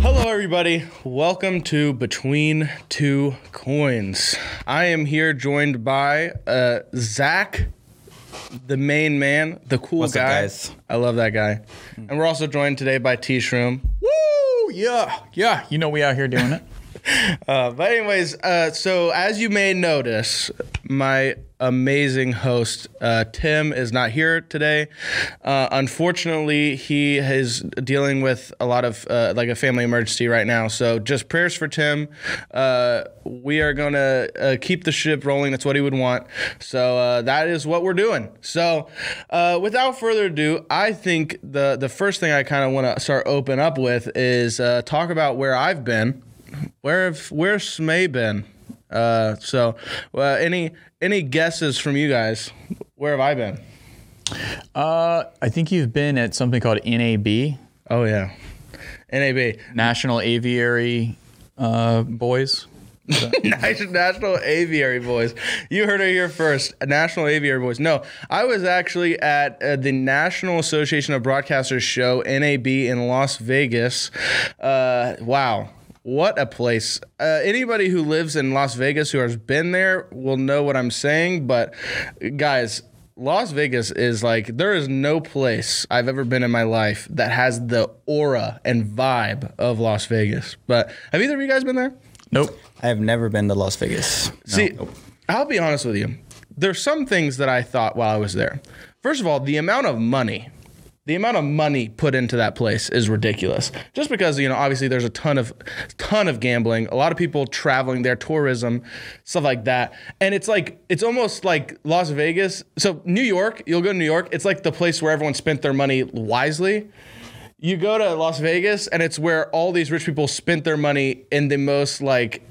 Hello, everybody. Welcome to Between Two Coins. I am here joined by uh, Zach, the main man, the cool What's up, guys? I love that guy. And we're also joined today by T Shroom. Woo! Yeah, yeah. You know we out here doing it. Uh, but anyways, uh, so as you may notice, my amazing host uh, Tim is not here today. Uh, unfortunately, he is dealing with a lot of uh, like a family emergency right now. So just prayers for Tim. Uh, we are gonna uh, keep the ship rolling. That's what he would want. So uh, that is what we're doing. So without further ado, I think the the first thing I kind of want to start open up with is talk about where I've been. Where have where's Smay been? Uh, so, uh, any any guesses from you guys? Where have I been? Uh, I think you've been at something called NAB, Oh yeah, NAB, National Aviary uh, Boys. National Aviary Boys. You heard it here first. National Aviary Boys. No, I was actually at uh, the National Association of Broadcasters show NAB in Las Vegas. Uh, wow. What a place. Uh, anybody who lives in Las Vegas who has been there will know what I'm saying. But, guys, Las Vegas is like, there is no place I've ever been in my life that has the aura and vibe of Las Vegas. But have either of you guys been there? Nope. I have never been to Las Vegas. See, I'll be honest with you. There's some things that I thought while I was there. First of all, the amount of money, the amount of money put into that place is ridiculous. Just because you know, obviously, there's a ton of, ton of gambling. A lot of people traveling there, tourism, stuff like that. And it's like it's almost like Las Vegas. So New York, you'll go to New York. It's like the place where everyone spent their money wisely you go to Las Vegas and it's where all these rich people spent their money in the most like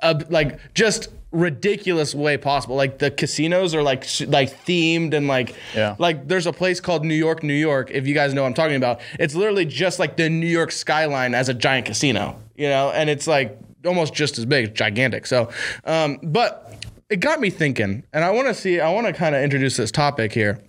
uh, like just ridiculous way possible. Like the casinos are like like themed and like Yeah. like there's a place called New York, New York. If you guys know what I'm talking about, it's literally just like the New York skyline as a giant casino, you know, and it's like almost just as big, gigantic. So, um, but it got me thinking, and I want to see, I want to kind of introduce this topic here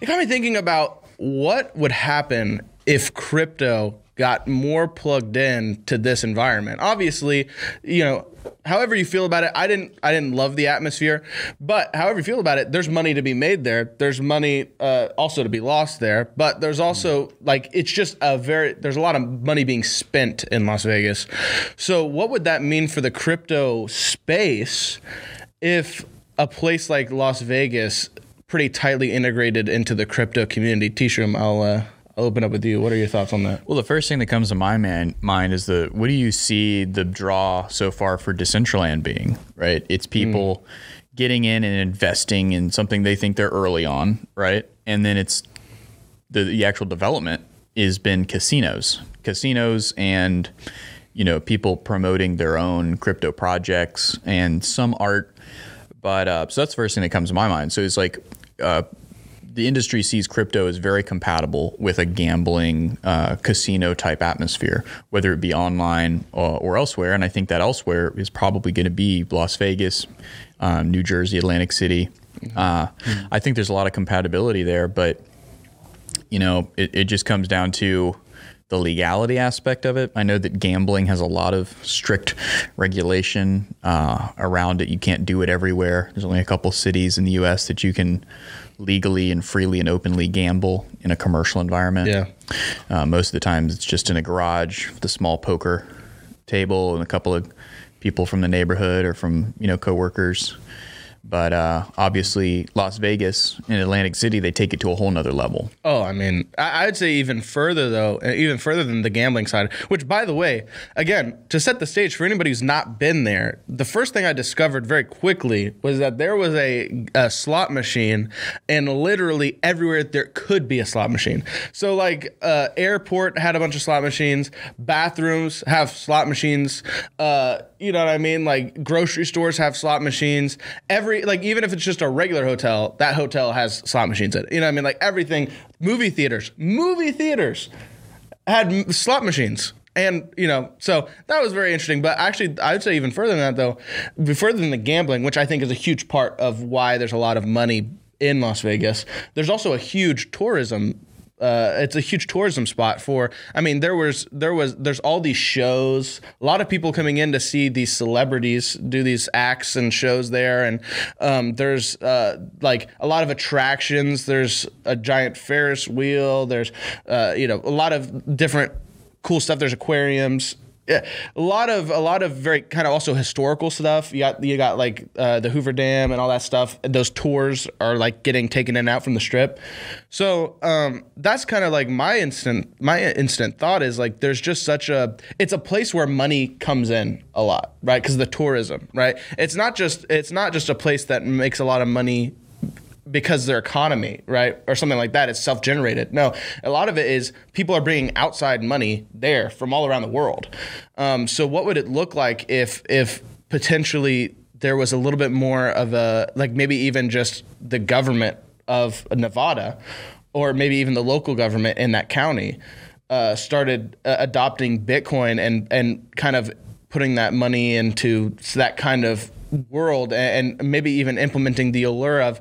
it got me thinking about what would happen if crypto got more plugged in to this environment. Obviously, you know, however you feel about it, I didn't I didn't love the atmosphere, but however you feel about it, there's money to be made there. There's money uh, also to be lost there, but there's also like it's just a very there's a lot of money being spent in Las Vegas. So what would that mean for the crypto space if a place like Las Vegas pretty tightly integrated into the crypto community. T-Shroom, I'll, uh, I'll open up with you. What are your thoughts on that? Well, the first thing that comes to my man, mind is the what do you see the draw so far for Decentraland being? Right, it's people getting in and investing in something they think they're early on, right, and then it's the, the actual development has been casinos, casinos, and you know people promoting their own crypto projects and some art. But uh, so that's the first thing that comes to my mind. So it's like uh, the industry sees crypto as very compatible with a gambling uh, casino type atmosphere, whether it be online or, or elsewhere. And I think that elsewhere is probably going to be Las Vegas, um, New Jersey, Atlantic City. Uh, I think there's a lot of compatibility there, but you know, it, it just comes down to the legality aspect of it. I know that gambling has a lot of strict regulation uh, around it. You can't do it everywhere. There's only a couple cities in the U.S. that you can legally and freely and openly gamble in a commercial environment. Yeah. Uh, most of the time, it's just in a garage with a small poker table and a couple of people from the neighborhood or from you know coworkers. But uh, obviously, Las Vegas and Atlantic City, they take it to a whole nother level. Oh, I mean, I'd say even further though, even further than the gambling side. Which, by the way, again, to set the stage for anybody who's not been there, the first thing I discovered very quickly was that there was a, a slot machine, and literally everywhere there could be a slot machine. So, like, uh, airport had a bunch of slot machines, bathrooms have slot machines. Uh, you know what I mean? Like grocery stores have slot machines. Every like even if it's just a regular hotel, that hotel has slot machines in it. You know what I mean? Like everything. Movie theaters, movie theaters had slot machines. And you know, so that was very interesting. But actually, I would say even further than that, though, further than the gambling, which I think is a huge part of why there's a lot of money in Las Vegas. There's also a huge tourism uh, it's a huge tourism spot for. I mean, there was there was there's all these shows. A lot of people coming in to see these celebrities do these acts and shows there, and um, there's uh, like a lot of attractions. There's a giant Ferris wheel. There's uh, you know a lot of different cool stuff. There's aquariums yeah, a lot of a lot of very kind of also historical stuff. You got you got like uh, the Hoover Dam and all that stuff. Those tours are like getting taken in and out from the strip. So um, that's kind of like my instant my instant thought is like there's just such a it's a place where money comes in a lot, right? Because the tourism, right? It's not just it's not just a place that makes a lot of money because their economy, right, or something like that. It's self-generated. No, a lot of it is people are bringing outside money there from all around the world. Um, so, what would it look like if if potentially there was a little bit more of a like maybe even just the government of Nevada, or maybe even the local government in that county, uh, started uh, adopting Bitcoin and and kind of putting that money into that kind of world and maybe even implementing the allure of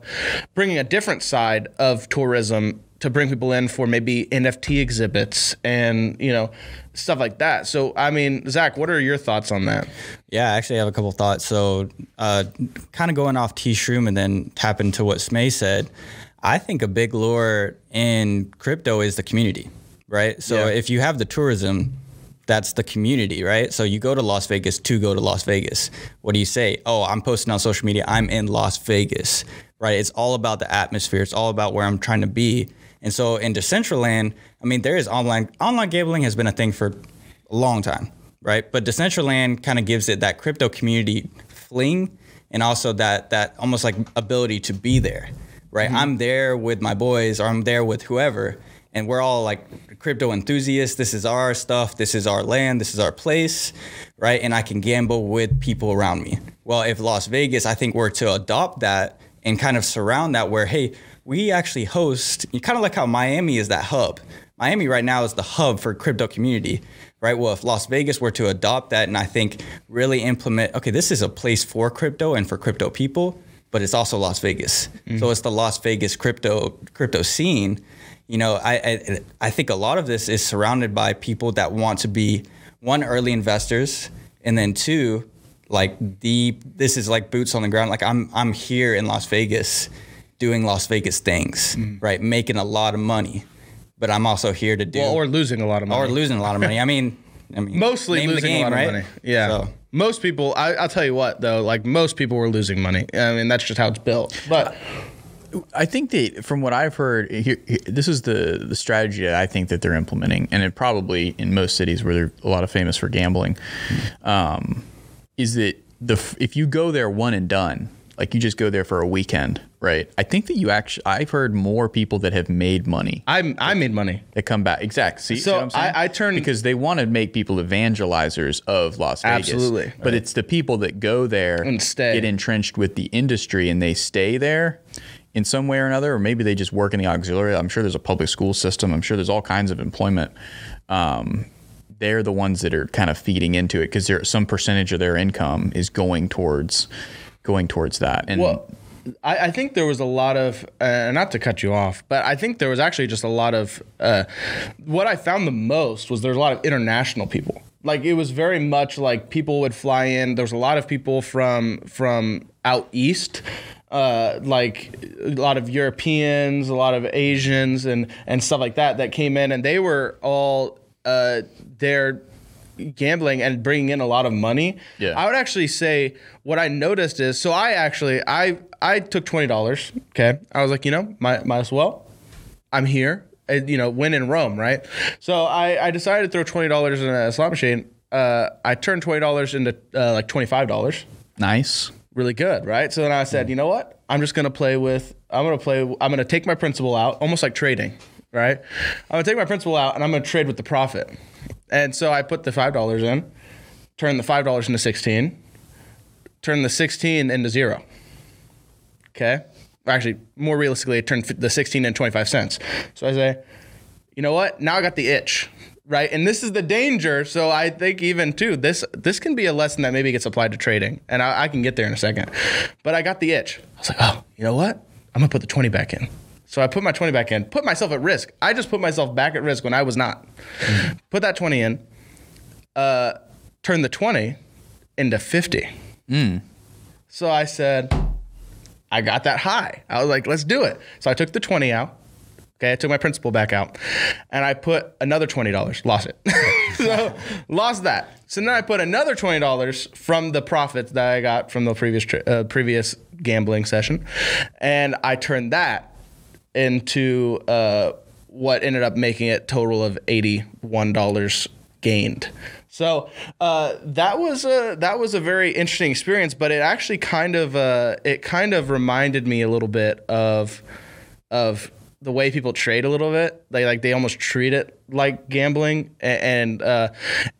bringing a different side of tourism to bring people in for maybe NFT exhibits and you know stuff like that. So I mean, Zach, what are your thoughts on that? Yeah, I actually have a couple thoughts. So uh, kind of going off T Shroom and then tap into what Smay said. I think a big lure in crypto is the community, right? So yeah. if you have the tourism, that's the community, right? So you go to Las Vegas to go to Las Vegas. What do you say? Oh, I'm posting on social media. I'm in Las Vegas, right? It's all about the atmosphere. It's all about where I'm trying to be. And so in Decentraland, I mean, there is online online gambling has been a thing for a long time, right? But Decentraland kind of gives it that crypto community fling and also that that almost like ability to be there, right? Mm-hmm. I'm there with my boys or I'm there with whoever and we're all like crypto enthusiasts. This is our stuff. This is our land. This is our place, right? And I can gamble with people around me. Well, if Las Vegas, I think, were to adopt that and kind of surround that, where hey, we actually host, You kind of like how Miami is that hub. Miami right now is the hub for crypto community, right? Well, if Las Vegas were to adopt that and I think really implement, okay, this is a place for crypto and for crypto people, but it's also Las Vegas. Mm-hmm. So it's the Las Vegas crypto crypto scene you know, I, I, I think a lot of this is surrounded by people that want to be one early investors, and then two, like the this is like boots on the ground. Like I'm I'm here in Las Vegas, doing Las Vegas things, mm. right, making a lot of money, but I'm also here to do well, or losing a lot of money, or losing a lot of money. I mean. I mean, mostly losing game, a lot right? of money. Yeah. So. Most people, I, will tell you what though, like most people were losing money. I mean, that's just how it's built. But I think that from what I've heard, here, here, this is the the strategy that I think that they're implementing, and it probably in most cities where they're a lot of famous for gambling, um, is that the if you go there one and done, like you just go there for a weekend, right? I think that you actually, I've heard more people that have made money. I I made money They come back. Exactly. See, so see I, I turn because they want to make people evangelizers of Las Vegas. Absolutely. But right. it's the people that go there and stay. get entrenched with the industry and they stay there in some way or another, or maybe they just work in the auxiliary. I'm sure there's a public school system. I'm sure there's all kinds of employment. Um, they're the ones that are kind of feeding into it because some percentage of their income is going towards going towards that. And well, I, I think there was a lot of, uh, not to cut you off, but I think there was actually just a lot of. Uh, what I found the most was there's a lot of international people like it was very much like people would fly in there was a lot of people from from out east uh, like a lot of Europeans, a lot of Asians, and and stuff like that that came in, and they were all uh, there gambling and bringing in a lot of money. Yeah. I would actually say what I noticed is so I actually I I took twenty dollars. Okay, I was like you know might might as well. I'm here. You know, win in Rome, right? So I, I decided to throw twenty dollars in a slot machine. Uh, I turned twenty dollars into uh, like twenty five dollars. Nice really good, right? So then I said, mm. you know what? I'm just gonna play with. I'm gonna play. I'm gonna take my principal out, almost like trading, right? I'm gonna take my principal out and I'm gonna trade with the profit. And so I put the five dollars in, turn the five dollars into sixteen, turn the sixteen into zero. Okay. Actually, more realistically, I turned the 16 into 25 cents. So I say, you know what? Now I got the itch right? And this is the danger. So I think even too, this this can be a lesson that maybe gets applied to trading, and I, I can get there in a second. But I got the itch. I was like, oh, you know what? I'm gonna put the 20 back in. So I put my 20 back in, put myself at risk. I just put myself back at risk when I was not. Put that 20 in, uh, turned the 20 into 50. So I said, I got that high. I was like, let's do it. So I took the 20 out. Okay, I took my principal back out and I put another $20, lost it. so lost that. So then I put another $20 from the profits that I got from the previous tri- uh, previous gambling session and I turned that into uh, what ended up making it total of $81 gained. So uh, that was a that was a very interesting experience, but it actually kind of uh, it kind of reminded me a little bit of of the way people trade a little bit. They like they almost treat it like gambling, and uh,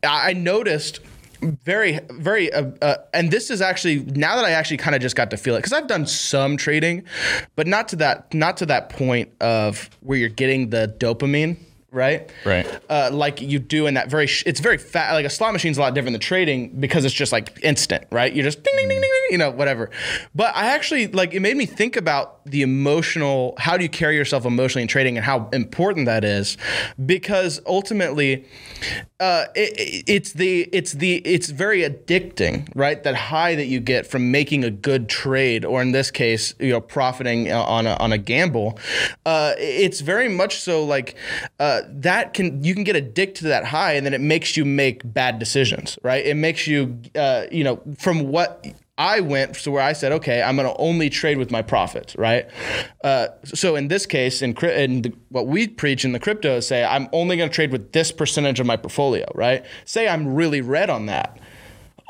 I I noticed very very uh, uh, and this is actually now that I actually kind of just got to feel it because I've done some trading, but not to that not to that point of where you're getting the dopamine. Right, Right. Uh, like you do in that very, sh- it's very fast. Like a slot machine's a lot different than trading because it's just like instant, right? You're just ding, ding, ding, ding, ding, you know, whatever. But I actually like it made me think about the emotional. How do you carry yourself emotionally in trading, and how important that is, because ultimately, uh, it, it- it's the it's the it's very addicting, right? That high that you get from making a good trade, or in this case, you know, profiting uh, on a, on a gamble. Uh, it's very much so like uh, that can you can get addicted to that high, and then it makes you make bad decisions, right? It makes you, uh, you know, from what. I went to where I said, okay, I'm going to only trade with my profits, right? Uh, so in this case, in, in the, what we preach in the crypto say, I'm only going to trade with this percentage of my portfolio, right? Say I'm really red on that.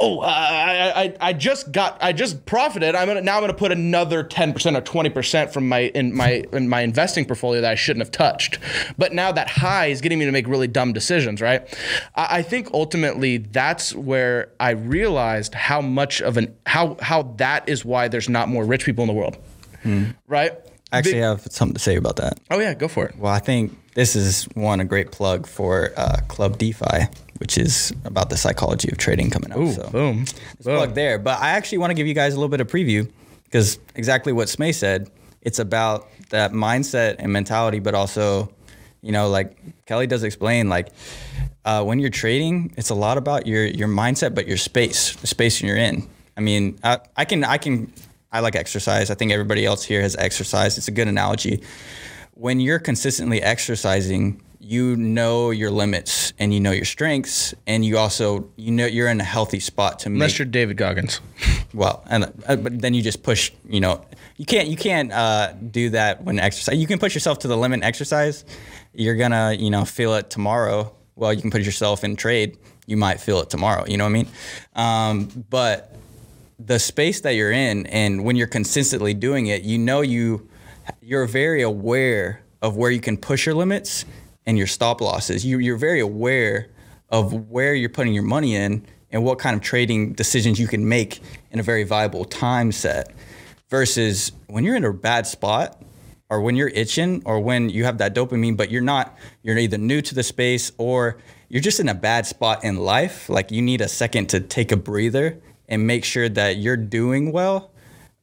Oh, I, I, I just got, I just profited. I'm gonna now. I'm gonna put another 10 percent or 20 percent from my in my in my investing portfolio that I shouldn't have touched. But now that high is getting me to make really dumb decisions, right? I, I think ultimately that's where I realized how much of an how how that is why there's not more rich people in the world, hmm. right? I actually have something to say about that. oh yeah, go for it. Well, I think this is one a great plug for uh, Club DeFi, which is about the psychology of trading coming up. Ooh, so boom. let's plug there. But I actually want to give you guys a little bit of preview because exactly what Smay said. It's about that mindset and mentality, but also, you know, like Kelly does explain, like uh, when you're trading, it's a lot about your your mindset, but your space, the space you're in. I mean, I, I can I can I like exercise. I think everybody else here has exercise. It's a good analogy. When you're consistently exercising, you know your limits and you know your strengths, and you also you know you're in a healthy spot to make Unless you're David Goggins. well, and uh, but then you just push. You know, you can't you can't uh, do that when exercise. You can push yourself to the limit exercise. You're gonna you know feel it tomorrow. Well, you can put yourself in trade. You might feel it tomorrow. You know what I mean? Um, but the space that you're in, and when you're consistently doing it, you know you you're very aware of where you can push your limits and your stop losses. You, you're very aware of where you're putting your money in and what kind of trading decisions you can make in a very viable time set. Versus when you're in a bad spot or when you're itching or when you have that dopamine, but you're not, you're either new to the space or you're just in a bad spot in life. Like you need a second to take a breather and make sure that you're doing well,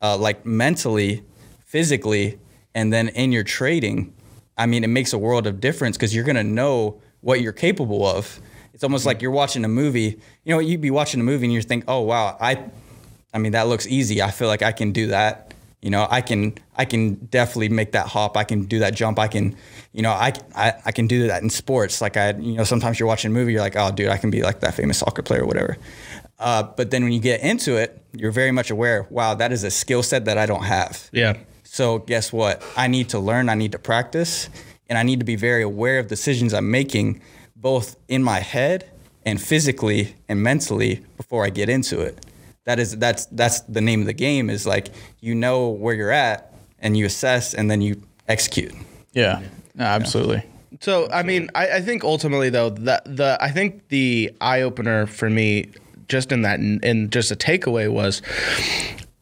uh, like mentally, physically, and then in your trading. I mean, it makes a world of difference because you're gonna know what you're capable of. It's almost like you're watching a movie. You know, you'd be watching a movie and you think, "Oh wow, I I mean, that looks easy. I feel like I can do that. You know, I can I can definitely make that hop. I can do that jump. I can, you know, I, I, I can do that in sports. Like I, you know, sometimes you're watching a movie, you're like, oh, dude, I can be like that famous soccer player or whatever. Uh, but then when you get into it, you're very much aware. Wow, that is a skill set that I don't have. Yeah. So guess what? I need to learn. I need to practice, and I need to be very aware of decisions I'm making, both in my head and physically and mentally before I get into it. That is that's that's the name of the game. Is like you know where you're at and you assess and then you execute. Yeah, no, absolutely. So I mean, I, I think ultimately though the the I think the eye opener for me, just in that, and just a takeaway was,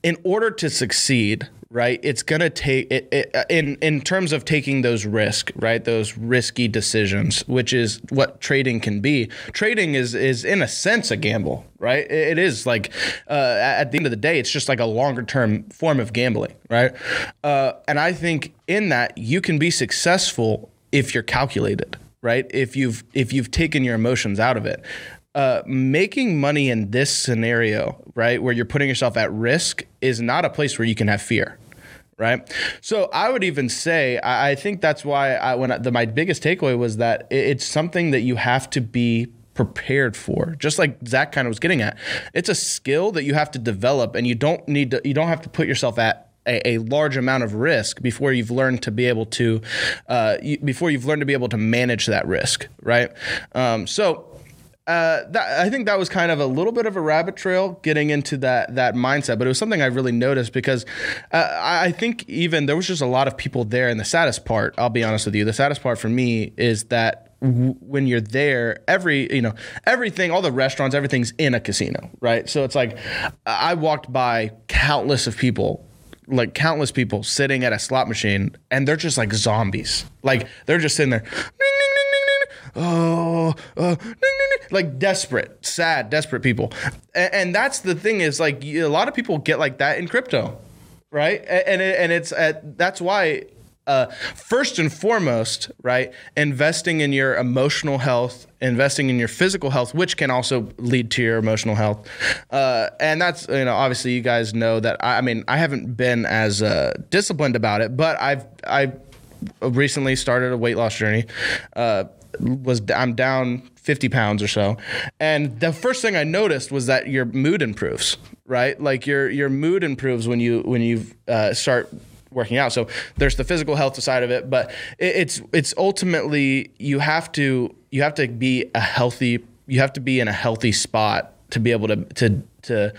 in order to succeed, right? It's gonna take it, it uh, in in terms of taking those risk, right? Those risky decisions, which is what trading can be. Trading is is in a sense a gamble, right? It, it is like uh, at the end of the day, it's just like a longer term form of gambling, right? Uh, and I think in that you can be successful if you're calculated, right? If you've if you've taken your emotions out of it. Uh, making money in this scenario, right, where you're putting yourself at risk, is not a place where you can have fear right? So I would even say I, I think that's why I, when I, the, my biggest takeaway was that it, it's something that you have to be prepared for just like zach kind of was getting at it's a skill that you have to develop and you don't need to you don't have to put yourself at a, a large amount of risk before you've learned to be able to uh, you, before you've learned to be able to manage that risk right um, so uh, that, I think that was kind of a little bit of a rabbit trail getting into that that mindset, but it was something I really noticed because uh, I think even there was just a lot of people there. And the saddest part, I'll be honest with you, the saddest part for me is that when you're there, every you know everything, all the restaurants, everything's in a casino, right? So it's like I walked by countless of people like countless people sitting at a slot machine and they're just like zombies. Like they're just sitting there. "Ding, ding, ding, ding, ding. Oh, uh, ding, ding, ding." like desperate, sad, desperate people. And, and that's the thing is like a lot of people get like that in crypto, right? And it, and it's uh, that's why uh, first and foremost, right, investing in your emotional health, investing in your physical health, which can also lead to your emotional health. Uh, and that's, you know, obviously you guys know that, I, I mean, I haven't been as uh, disciplined about it, but I've, I recently started a weight loss journey. Was I'm down 50 pounds or so, and the first thing I noticed was that your mood improves, right? Like your your mood improves when you when you uh, start working out. So there's the physical health side of it, but it, it's it's ultimately you have to you have to be a healthy you have to be in a healthy spot to be able to to to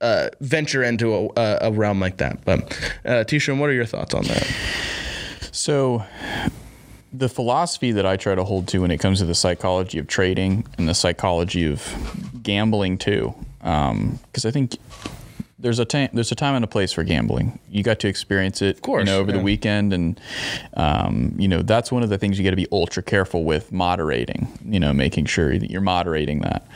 uh, venture into a, a, a realm like that. But uh, Tishan, what are your thoughts on that? So, the philosophy that I try to hold to when it comes to the psychology of trading and the psychology of gambling too, because I think there's a time there's a time and a place for gambling. You got to experience it, of course, you know, over yeah. the weekend, and um, you know that's one of the things you got to be ultra careful with moderating. You know, making sure that you're moderating that.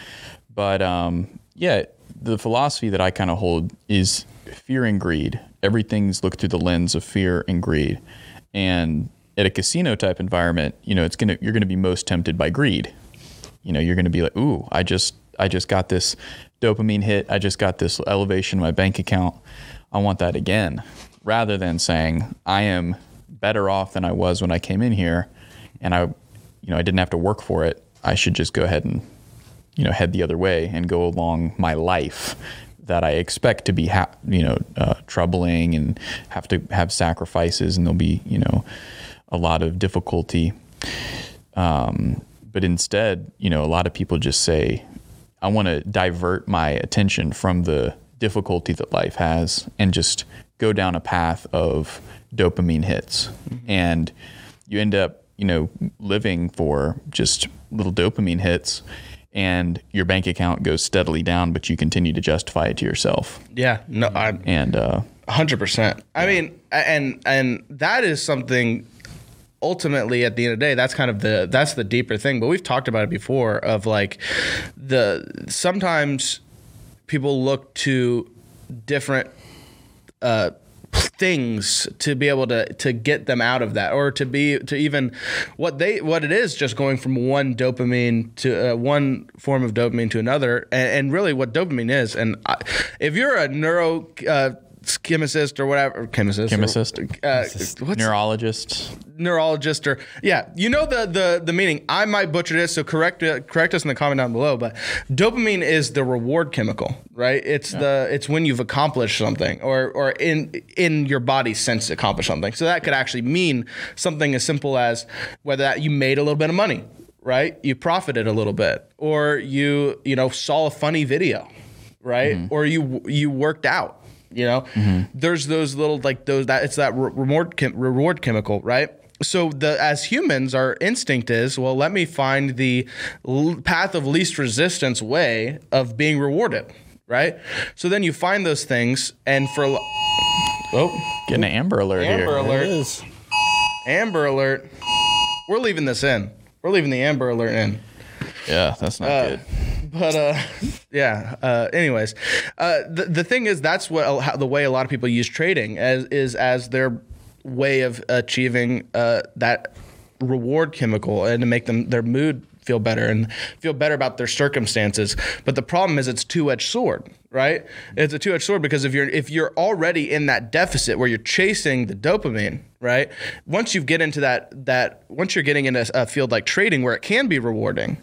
But um, yeah, the philosophy that I kind of hold is fear and greed. Everything's looked through the lens of fear and greed, and at a casino type environment, you know, it's gonna you're gonna be most tempted by greed. You know, you're gonna be like, ooh, I just I just got this dopamine hit. I just got this elevation in my bank account. I want that again, rather than saying I am better off than I was when I came in here, and I, you know, I didn't have to work for it. I should just go ahead and you know head the other way and go along my life that I expect to be ha- you know uh, troubling and have to have sacrifices and there'll be you know a lot of difficulty um, but instead you know a lot of people just say I want to divert my attention from the difficulty that life has and just go down a path of dopamine hits and you end up you know living for just little dopamine hits and your bank account goes steadily down but you continue to justify it to yourself Yeah, no, I and uh, hundred percent. I mean, and and that is something. Ultimately, at the end of the day, that's kind of the that's the deeper thing. But we've talked about it before. Of like the sometimes people look to different uh, things to be able to to get them out of that or to be to even what they what it is just going from one dopamine to uh, one form of dopamine to another and, and really what dopamine is and I, if you're a neuro uh, chemist or whatever chemist Chemist? uh, neurologist. Neurologist or yeah you know the the the meaning. I might butcher this so correct uh, correct us in the comment down below but dopamine is the reward chemical right? It's the it's when you've accomplished something or or in in your body's sense accomplished something. So that could actually mean something as simple as whether that you made a little bit of money right? You profited a little bit or you you know saw a funny video right? Or you you worked out you know there's those little like those that it's that re- reward chem- reward chemical right so the as humans our instinct is well let me find the l- path of least resistance way of being rewarded right so then you find those things and for a lo- Oh, Getting an Amber Alert here. Amber here. Alert. It is. Amber Alert. We're leaving this in. We're leaving the Amber Alert in. Yeah, that's not Uh, good. But uh, yeah. Uh, anyways, uh, the the thing is that's what how, the way a lot of people use trading as is as their way of achieving uh, that reward chemical and to make them their mood feel better and feel better about their circumstances. But the problem is it's two edged sword, right? It's a two edged sword because if you're if you're already in that deficit where you're chasing the dopamine, right? Once you get into that that once you're getting into a field like trading where it can be rewarding,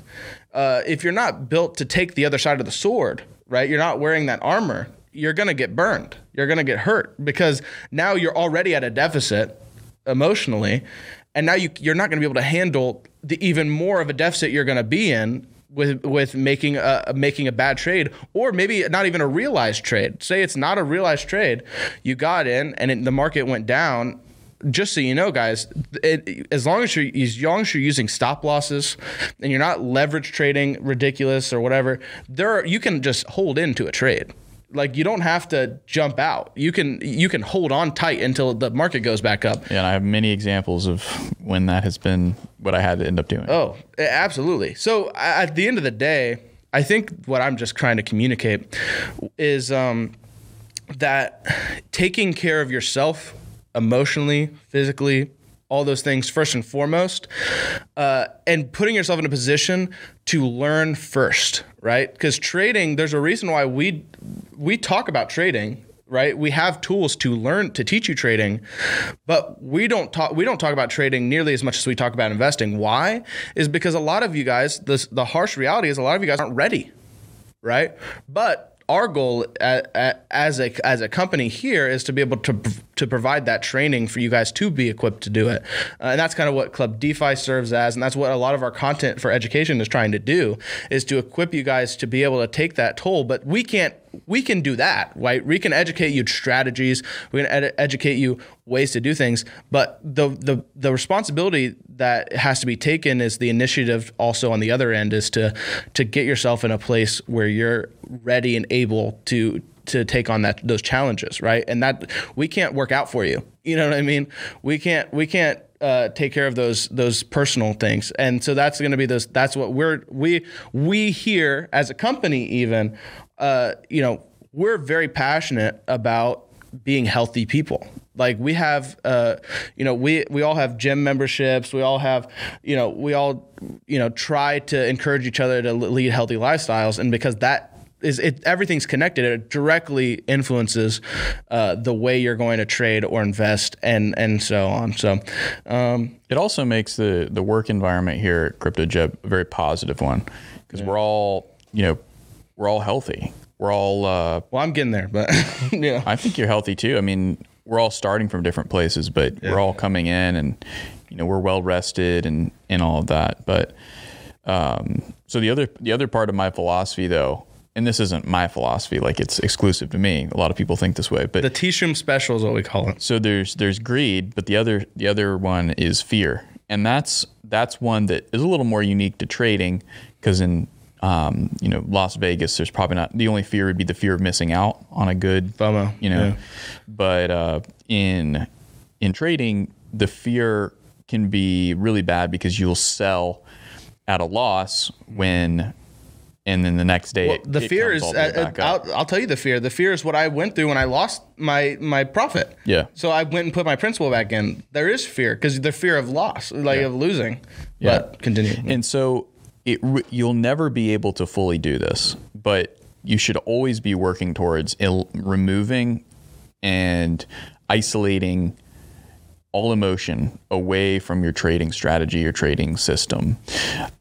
uh, if you're not built to take the other side of the sword, right? You're not wearing that armor. You're gonna get burned. You're gonna get hurt because now you're already at a deficit emotionally, and now you you're not gonna be able to handle the even more of a deficit you're gonna be in with with making a making a bad trade or maybe not even a realized trade. Say it's not a realized trade, you got in and it, the market went down just so you know, guys, it, as long as you're as long as you're using stop losses and you're not leverage trading ridiculous or whatever, there are, you can just hold into a trade. Like you don't have to jump out. You can you can hold on tight until the market goes back up. Yeah, and I have many examples of when that has been what I had to end up doing. Oh, absolutely. So at the end of the day, I think what I'm just trying to communicate is um, that taking care of yourself emotionally, physically, all those things first and foremost, uh, and putting yourself in a position to learn first, right? Because trading, there's a reason why we we talk about trading right? We have tools to learn to teach you trading but we don't talk we don't talk about trading nearly as much as we talk about investing. Why? Is because a lot of you guys this the harsh reality is a lot of you guys aren't ready right? But our goal as a as a company here is to be able to to provide that training for you guys to be equipped to do it, uh, and that's kind of what Club DeFi serves as, and that's what a lot of our content for education is trying to do is to equip you guys to be able to take that toll. But we can't we can do that, right? We can educate you strategies, we can ed- educate you ways to do things, but the the the responsibility that has to be taken is the initiative also on the other end is to to get yourself in a place where you're ready and able to to take on that those challenges, right? And that we can't work out for you. You know what I mean? We can't we can't uh, take care of those those personal things, and so that's going to be those. That's what we're we we here as a company even, uh, you know, we're very passionate about being healthy people. Like we have, uh, you know, we we all have gym memberships. We all have, you know, we all, you know, try to encourage each other to lead healthy lifestyles, and because that is it everything's connected it directly influences uh, the way you're going to trade or invest and and so on so um, It also makes the the work environment here at CryptoJeb a very positive one because we're all you know we're all healthy. We're all uh, well i'm getting there but know I think you're healthy too. I mean, we're all starting from different places, but we're all coming in and you know we're well rested and and all of that. But um, so the other the other part of my philosophy though, and this isn't my philosophy, like it's exclusive to me. A lot of people think this way, but the t-shroom special is what we call it so there's there's greed, but the other the other one is fear, and that's that's one that is a little more unique to trading because in um, you know Las Vegas, there's probably not the only fear would be the fear of missing out on a good FOMO, you know, yeah. but uh, in in trading, the fear can be really bad because you'll sell at a loss when. And then the next day, Well, it- the it fear is the uh, up. I'll, I'll tell you the fear the fear is what i went through when i lost my my profit Yeah. so i went and put my principal back in there is fear because the fear of loss like of losing Yeah. but continue And so it you'll never be able to fully do this, but you should always be working towards il- removing and isolating all emotion away from your trading strategy, your trading system.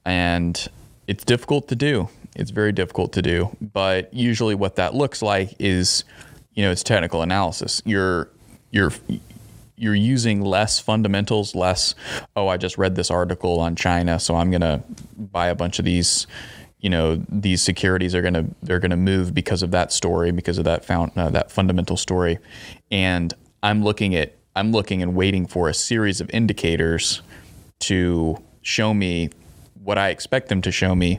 And it's difficult to do. It's very difficult to do, but usually what that looks like is you know, it's technical analysis. You're you're you're using less fundamentals, less, oh, I just read this article on China, so I'm gonna buy a bunch of these, you know, these securities are gonna they're gonna move because of that story, because of that found uh, that fundamental story, and I'm looking at I'm looking and waiting for a series of indicators to show me what I expect them to show me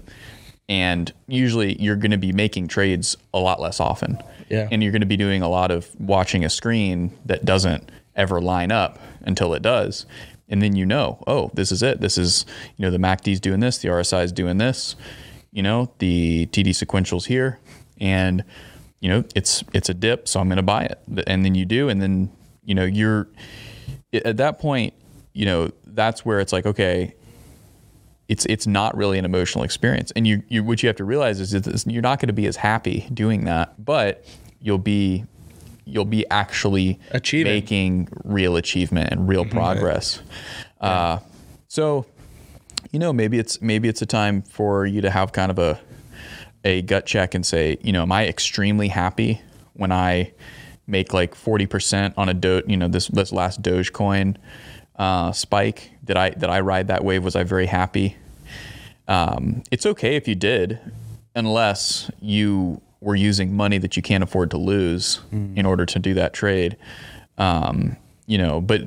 and usually you're going to be making trades a lot less often. Yeah. And you're going to be doing a lot of watching a screen that doesn't ever line up until it does. And then you know, oh, this is it. This is, you know, the MACD is doing this, the RSI is doing this, you know, the TD sequentials here. And, you know, it's it's a dip, so I'm going to buy it. And then you do, and then, you know, you're at that point, you know, that's where it's like, okay, it's it's not really an emotional experience. And you, you what you have to realize is that you're not going to be as happy doing that, but you'll be you'll be actually Achieving. making real achievement and real progress. Uh, so, you know, maybe it's maybe it's a time for you to have kind of a a gut check and say, you know, am I extremely happy when I make like forty percent on a do, you know, this this last Dogecoin uh, spike? Did I did I ride that wave? Was I very happy? Um, it's okay if you did, unless you were using money that you can't afford to lose in order to do that trade. Um, you know, but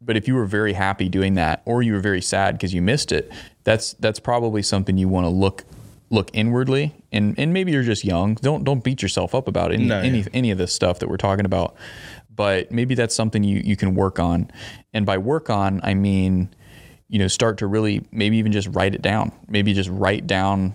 but if you were very happy doing that, or you were very sad because you missed it, that's that's probably something you want to look look inwardly, and and maybe you're just young. Don't don't beat yourself up about any No, any yeah. any of this stuff that we're talking about. But maybe that's something you you can work on, and by work on, I mean, you know, start to really maybe even just write it down. Maybe just write down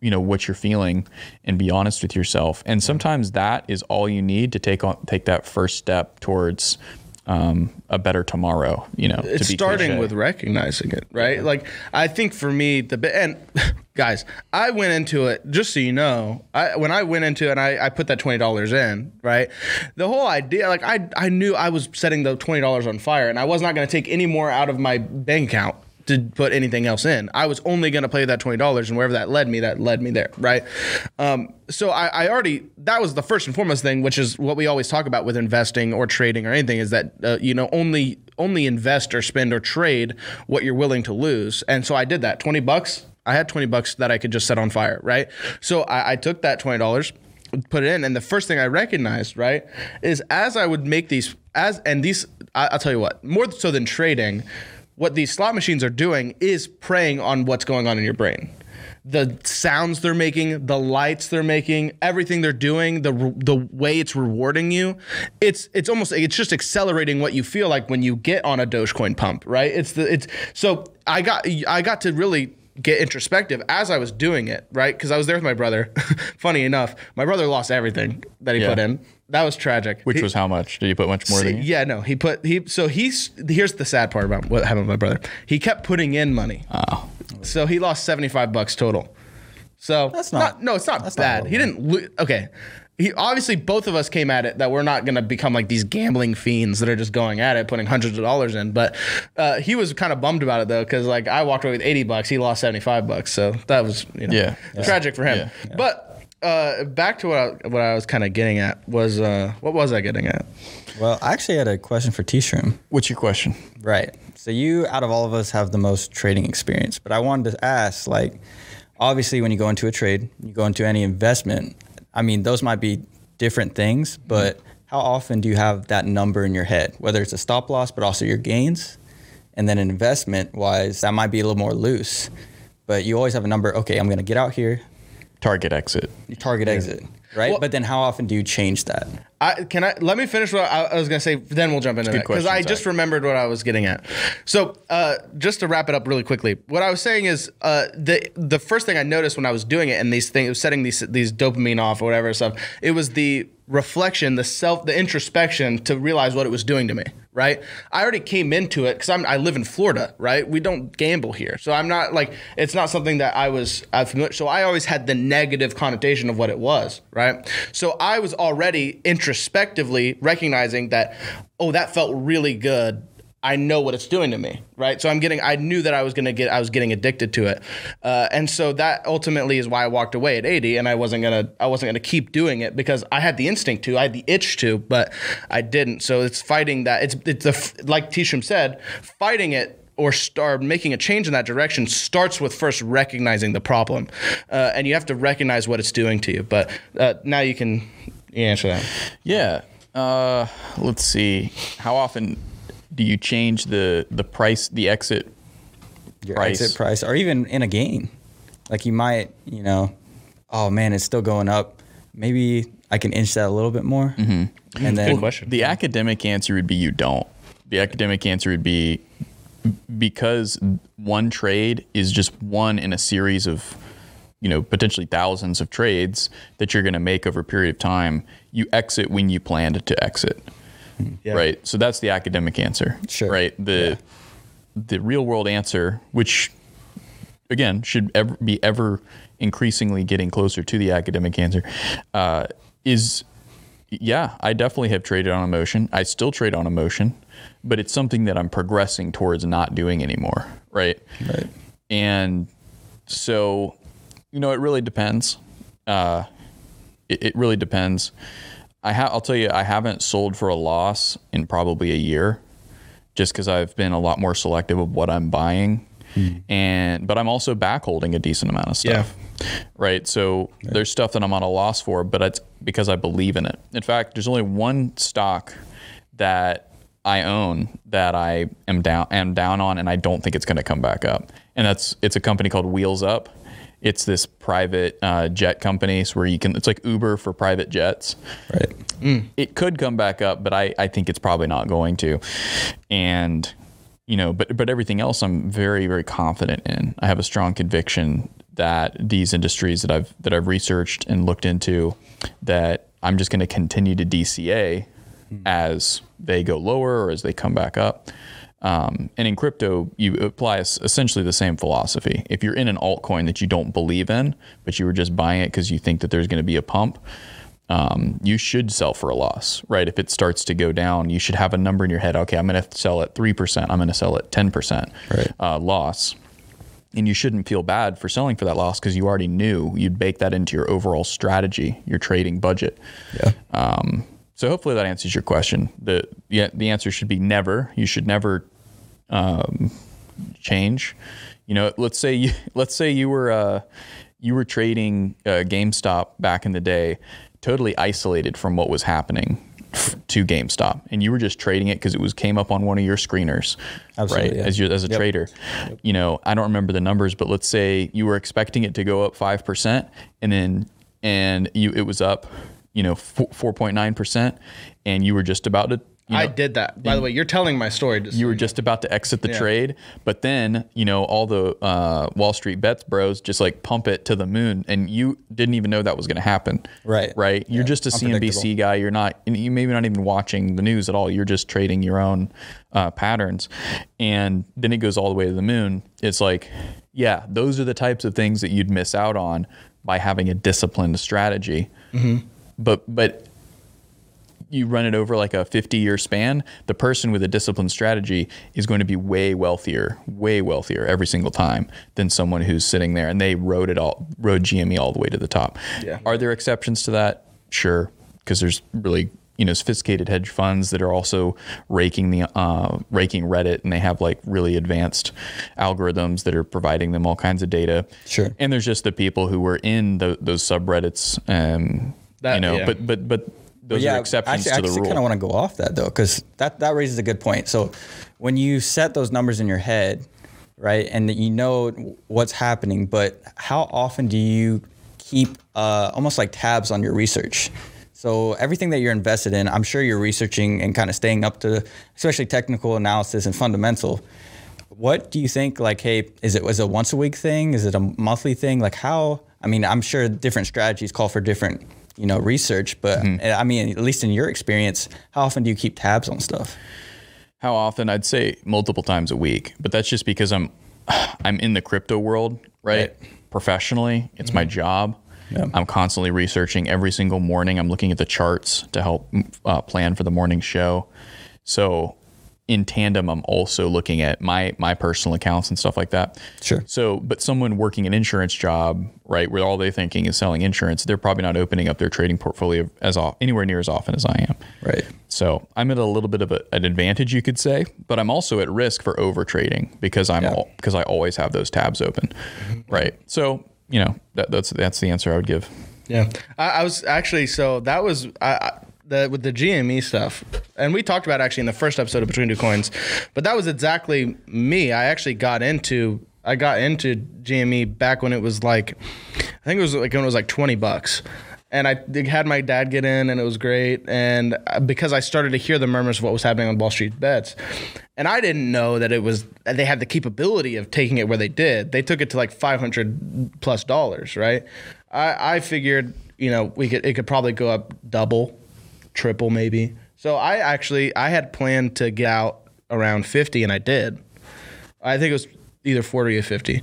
you know what you're feeling and be honest with yourself and sometimes that is all you need to take on take that first step towards um, a better tomorrow you know it's to be starting cliche. with recognizing it, right? Like I think for me the and guys, I went into it just so you know. I when I went into it and I, I put that twenty dollars in, right? The whole idea, like I I knew I was setting the twenty dollars on fire, and I was not going to take any more out of my bank account to put anything else in. I was only going to play that twenty dollars, and wherever that led me, that led me there, right? Um, so I, I already that was the first and foremost thing, which is what we always talk about with investing or trading or anything, is that uh, you know only only invest or spend or trade what you're willing to lose. And so I did that. Twenty bucks. I had twenty bucks that I could just set on fire, right? So I, I took that twenty dollars put it in and the first thing i recognized right is as i would make these as and these I, i'll tell you what more so than trading what these slot machines are doing is preying on what's going on in your brain the sounds they're making the lights they're making everything they're doing the the way it's rewarding you it's it's almost it's just accelerating what you feel like when you get on a dogecoin pump right it's the it's so i got i got to really get introspective as I was doing it, right? Because I was there with my brother. Funny enough, my brother lost everything that he Yeah. put in. That was tragic. which He- was how much did you put much more than you? yeah, no, he put he so he's here's the sad part about what happened with my brother. He kept putting in money. oh So he lost 75 bucks total. So That's not- no, it's not that's not bad. he didn't lo- okay. He obviously both of us came at it that we're not going to become like these gambling fiends that are just going at it, putting hundreds of dollars in. But uh, he was kind of bummed about it though, because like I walked away with 80 bucks, he lost 75 bucks, so that was you know Yeah. tragic for him. Yeah. But uh, back to what I, what I was kind of getting at was uh, what was I getting at? Well, I actually had a question for T-Shroom. what's your question Right. So you, out of all of us, have the most trading experience. But I wanted to ask, like, obviously, when you go into a trade, you go into any investment. I mean, those might be different things, but how often do you have that number in your head, whether it's a stop loss, but also your gains, and then an investment wise, that might be a little more loose. But you always have a number. Okay, I'm going to get out here, target exit target exit, right? Well- but then how often do you change that? I can I let me finish what I, I was gonna say. Then we'll jump into good that because question, I just remembered what I was getting at. So uh, just to wrap it up really quickly, what I was saying is uh, the the first thing I noticed when I was doing it and these things, setting these these dopamine off or whatever stuff, it was the reflection, the self, the introspection to realize what it was doing to me. Right, I already came into it because I'm live in Florida. Right, we don't gamble here, so I'm not like it's not something that I was uh, familiar. So I always had the negative connotation of what it was. Right, so I was already introspectively recognizing that, oh, that felt really good. I know what it's doing to me, right? So I'm getting. I knew that I was gonna get. I was getting addicted to it, uh, and so that ultimately is why I walked away at 80, and I wasn't gonna. I wasn't gonna keep doing it because I had the instinct to. I had the itch to, but I didn't. So it's fighting that. It's it's a, like Tisham said, fighting it or start making a change in that direction starts with first recognizing the problem, uh, and you have to recognize what it's doing to you. But uh, now you can answer that. Yeah. Uh, let's see. How often do you change the the price, the exit Your price? exit price, or even in a game? like you might, you know, oh man, it's still going up. Maybe I can inch that a little bit more. Mm-hmm. And then Good question. The academic answer would be you don't. The academic answer would be because one trade is just one in a series of, you know, potentially thousands of trades that you're going to make over a period of time. You exit when you planned to exit. Yeah. Right. So that's the academic answer. Sure. Right. The the real world answer, which again should ever be ever increasingly getting closer to the academic answer, uh, is yeah, I definitely have traded on emotion. I still trade on emotion, but it's something that I'm progressing towards not doing anymore. Right. Right. And so, you know, it really depends. Uh, it, it really depends. I ha- I'll tell you, I haven't sold for a loss in probably a year, just because I've been a lot more selective of what I'm buying, hmm. and but I'm also back holding a decent amount of stuff. Right. So there's stuff that I'm on a loss for, but it's because I believe in it. In fact, there's only one stock that I own that I am down am down on, and I don't think it's going to come back up. And that's it's a company called Wheels Up. It's this private uh, jet company, so where you can. It's like Uber for private jets. Right. It could come back up, but I, I think it's probably not going to. And you know, but but everything else, I'm very very confident in. I have a strong conviction that these industries that I've that I've researched and looked into, that I'm just going to continue to DCA as they go lower or as they come back up. Um, and in crypto, you apply essentially the same philosophy. If you're in an altcoin that you don't believe in, but you were just buying it because you think that there's going to be a pump, um, you should sell for a loss, right? If it starts to go down, you should have a number in your head. Okay, I'm going to sell at 3%, I'm going to sell at 10% Right. uh, loss. And you shouldn't feel bad for selling for that loss because you already knew you'd bake that into your overall strategy, your trading budget. Yeah. Um, so hopefully that answers your question. The yeah, the answer should be never. You should never um, change. You know, let's say you let's say you were uh, you were trading uh, GameStop back in the day, totally isolated from what was happening to GameStop, and you were just trading it because it was came up on one of your screeners, Absolutely, right? yeah. As you as a Yep. trader, you know, I don't remember the numbers, but let's say you were expecting it to go up five percent, and then and you it was up, you know, four point nine percent, and you were just about to. You know, I did that. By the way, you're telling my story. You were just about to exit the Yeah. trade, but then you know all the uh, Wall Street bets bros just like pump it to the moon, and you didn't even know that was going to happen. Right. Right. You're just a CNBC guy. You're not. You maybe not even watching the news at all. You're just trading your own uh, patterns, and then it goes all the way to the moon. It's like, yeah, those are the types of things that you'd miss out on by having a disciplined strategy. But but you run it over like a 50 year span, the person with a disciplined strategy is going to be way wealthier, way wealthier every single time than someone who's sitting there and they rode it all, rode GME all the way to the top. Yeah. Are there exceptions to that? Sure. Because there's really, you know, sophisticated hedge funds that are also raking the, uh, raking Reddit and they have like really advanced algorithms that are providing them all kinds of data. Sure. And there's just the people who were in the, those subreddits, um, That- you know, yeah. but, but, but, those yeah, are exceptions actually, to the I rule. kind of want to go off that though, because that that raises a good point. So when you set those numbers in your head, right, and that you know what's happening, but how often do you keep uh, almost like tabs on your research? So everything that you're invested in, I'm sure you're researching and kind of staying up to, especially technical analysis and fundamental. What do you think? Like, hey, is it was it a once a week thing? Is it a monthly thing? Like, how? I mean, I'm sure different strategies call for different, you know, research. But uh, I mean, at least in your experience, how often do you keep tabs on stuff? How often? I'd say multiple times a week, but that's just because I'm I'm in the crypto world, right? Professionally, it's my job. Yeah. I'm constantly researching every single morning. I'm looking at the charts to help uh, plan for the morning show. So, in tandem, I'm also looking at my my personal accounts and stuff like that. Sure. So, but someone working an insurance job, right, where all they're thinking is selling insurance, they're probably not opening up their trading portfolio as off, anywhere near as often as I am. Right. So I'm at a little bit of a, an advantage, you could say, but I'm also at risk for over trading because I'm Yeah. all, because I always have those tabs open, mm-hmm. right? So you know that, that's that's the answer I would give. Yeah, I, I was actually so that was I, I, the with the GME stuff, and we talked about actually in the first episode of Between Two Coins, but that was exactly me. I actually got into I got into GME back when it was like, I think it was like when it was like twenty bucks, and I had my dad get in, and it was great. And uh, because I started to hear the murmurs of what was happening on Wall Street bets, and I didn't know that it was they had the capability of taking it where they did. They took it to like five hundred plus dollars, right? I, I figured, you know, we could it could probably go up double, triple maybe. So I actually I had planned to get out around fifty, and I did. I think it was either 40 or 50.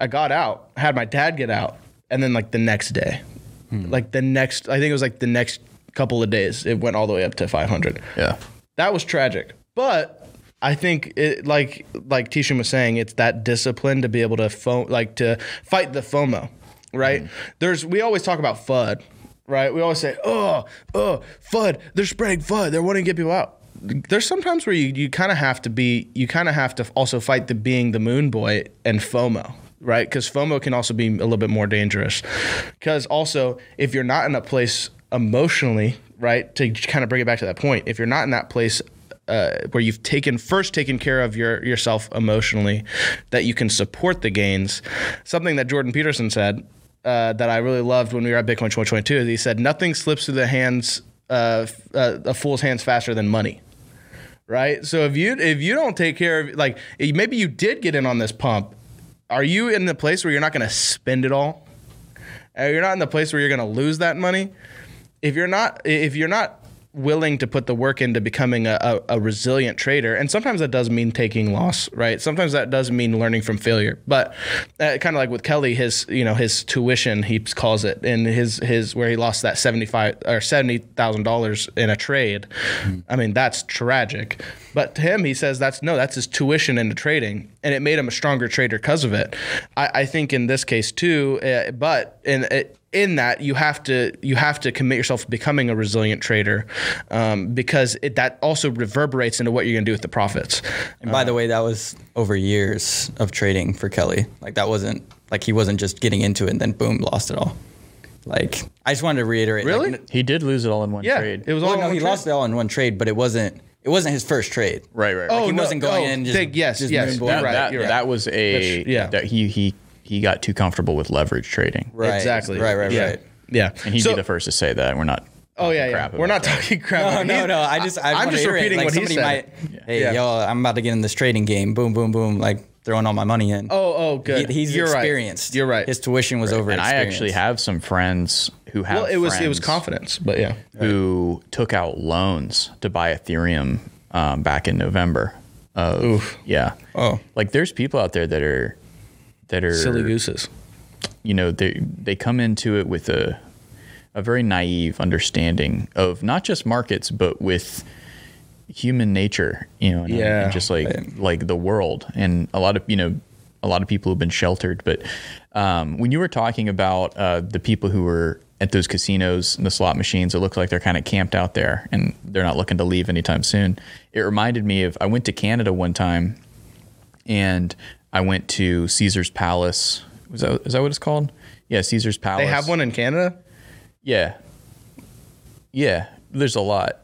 I got out, had my dad get out, and then like the next day, hmm. like the next, I think it was like the next couple of days, it went all the way up to 500. Yeah. That was tragic. But I think it like like Tishan was saying, it's that discipline to be able to fo- like to fight the FOMO, right? Hmm. There's we always talk about FUD, right? We always say, oh, oh, FUD, they're spreading FUD, they're wanting to get people out. There's sometimes where you, you kind of have to be, you kind of have to also fight the being the moon boy and FOMO, right? Because FOMO can also be a little bit more dangerous. Because also, if you're not in a place emotionally, right, to kind of bring it back to that point, if you're not in that place uh, where you've taken first taken care of your yourself emotionally, that you can support the gains. Something that Jordan Peterson said uh, that I really loved when we were at Bitcoin 2022 is he said nothing slips through the hands uh, uh, a fool's hands faster than money. Right. So if you if you don't take care of like maybe you did get in on this pump, are you in the place where you're not going to spend it all? You're not in the place where you're going to lose that money. If you're not if you're not willing to put the work into becoming a, a, a resilient trader, and sometimes that does mean taking loss, right? Sometimes that does mean learning from failure. But uh, kind of like with Kelly, his you know his tuition he calls it, and his his where he lost that seventy five or seventy thousand dollars in a trade. I mean that's tragic. But to him, he says that's no, that's his tuition into trading, and it made him a stronger trader because of it. I, I think in this case too, uh, but in it, in that you have to you have to commit yourself to becoming a resilient trader um, because it, that also reverberates into what you're going to do with the profits. And by the way, that was over years of trading for Kelly. Like that wasn't like he wasn't just getting into it and then boom, lost it all. Like I just wanted to reiterate. Really? n- He did lose it all in one Yeah, trade. it was well, all no, in he one lost it all in one trade, but it wasn't. It wasn't his first trade. right, right, right. Oh, he no, wasn't going oh, in just- think- yes, just yes, that, right. that, right. that was a Which- yeah. that he he he got too comfortable with leverage trading. Right. Exactly. Right. Right. Yeah. Right. Yeah. And he'd So- be the first to say that. We're not Oh yeah, yeah. crap We're about not talking crap. No, no, no. I just, I I'm just repeating like, what he somebody said. Might, hey, Yeah. yo, I'm about to get in this trading game. Boom, boom, boom. Like throwing all my money in. Oh, oh, good. He- he's You're right. experienced. You're right. His tuition was over. and I actually have some friends who have well, it was it was confidence, but yeah. who took out loans to buy Ethereum um, back in November. Of, Oof. Yeah. Oh. Like there's people out there that are that are Silly gooses. you know they they come into it with a a very naive understanding of not just markets but with human nature you know and, Yeah. and just like like the world and a lot of you know a lot of people have been sheltered but um, when you were talking about uh, the people who were at those casinos and the slot machines it looks like they're kind of camped out there and they're not looking to leave anytime soon it reminded me of i went to canada one time and I went to Caesar's Palace. Was that is that what it's called? Yeah, Caesar's Palace. They have one in Canada. Yeah, yeah. There's a lot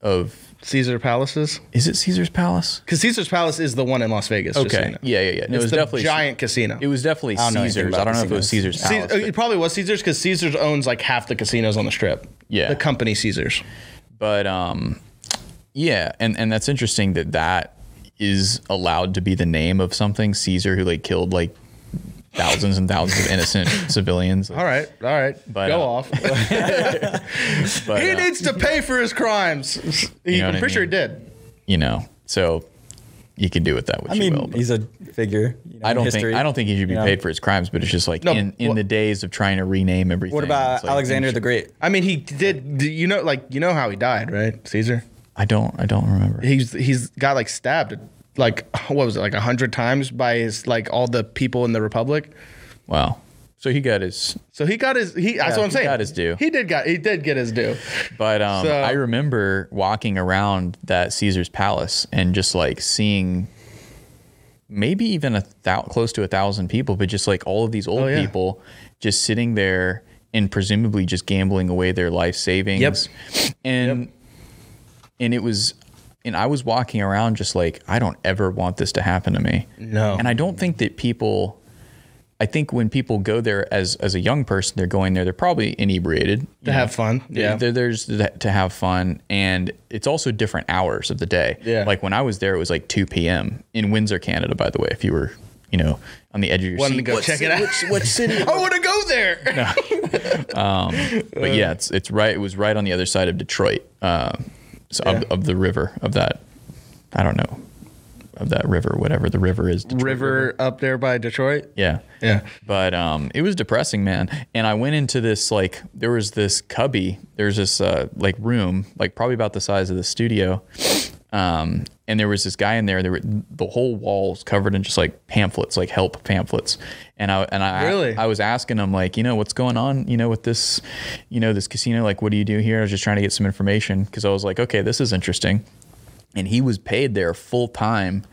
of. Caesar Palaces. Is it Caesar's Palace? Because Caesar's Palace is the one in Las Vegas. just so you Okay. know. Yeah, yeah, yeah. No, it was definitely giant casino. It was definitely I Caesar's. I don't know if it was. Caesar's Ce- Palace. it probably was Caesar's because Caesar's owns like half the casinos on the strip. Yeah. The company Caesars. but um yeah and and that's interesting that that is allowed to be the name of something caesar who like killed like thousands and thousands of innocent civilians All right, all right. But, Go uh, off. but he uh, needs to pay for his crimes. He, know I'm what I pretty sure he did. you know so you can do with that what I you mean, will but he's a figure. you know, I don't history, think I don't think he should be you know. paid for his crimes, but it's just like No, in, in well- the days of trying to rename everything. What about like Alexander things the Great? I mean, he did. You know, like you know how he died, right? Caesar. I don't I don't remember. He's he's got like stabbed like what was it like a hundred times by his like all the people in the republic. Wow. So he got his So he got his he. that's what I'm he saying. got his due. He did got he did get his due. But um, So- I remember walking around that Caesar's palace and just like seeing maybe even a thou- close to a thousand people, but just like all of these old Oh, yeah. people just sitting there and presumably just gambling away their life savings. Yep. And and it was and I was walking around just like I don't ever want this to happen to me. No. And I don't think that people I think when people go there as as a young person, they're going there. They're probably inebriated To have fun. Yeah. There, there's th- to have fun, and it's also different hours of the day. Yeah. Like when I was there, it was like 2 p.m. in Windsor, Canada. By the way, if you were, you know, on the edge of your Wanted seat, to go What check it out. Which, what city? I want to go there. No. Um, but yeah, it's it's right. It was right on the other side of Detroit, um, so Yeah. of, of the river of that. I don't know of that river, whatever the river is. Detroit River up there by Detroit. Yeah. Yeah. But um, it was depressing, man. And I went into this like there was this cubby. There's this uh, like room, like probably about the size of the studio. Um, and there was this guy in there. There were, the whole walls covered in just like pamphlets, like help pamphlets. And I and I Really? I was asking him like, you know, what's going on, you know, with this, you know, this casino. Like, what do you do here? I was just trying to get some information because I was like, okay, this is interesting and he was paid there full time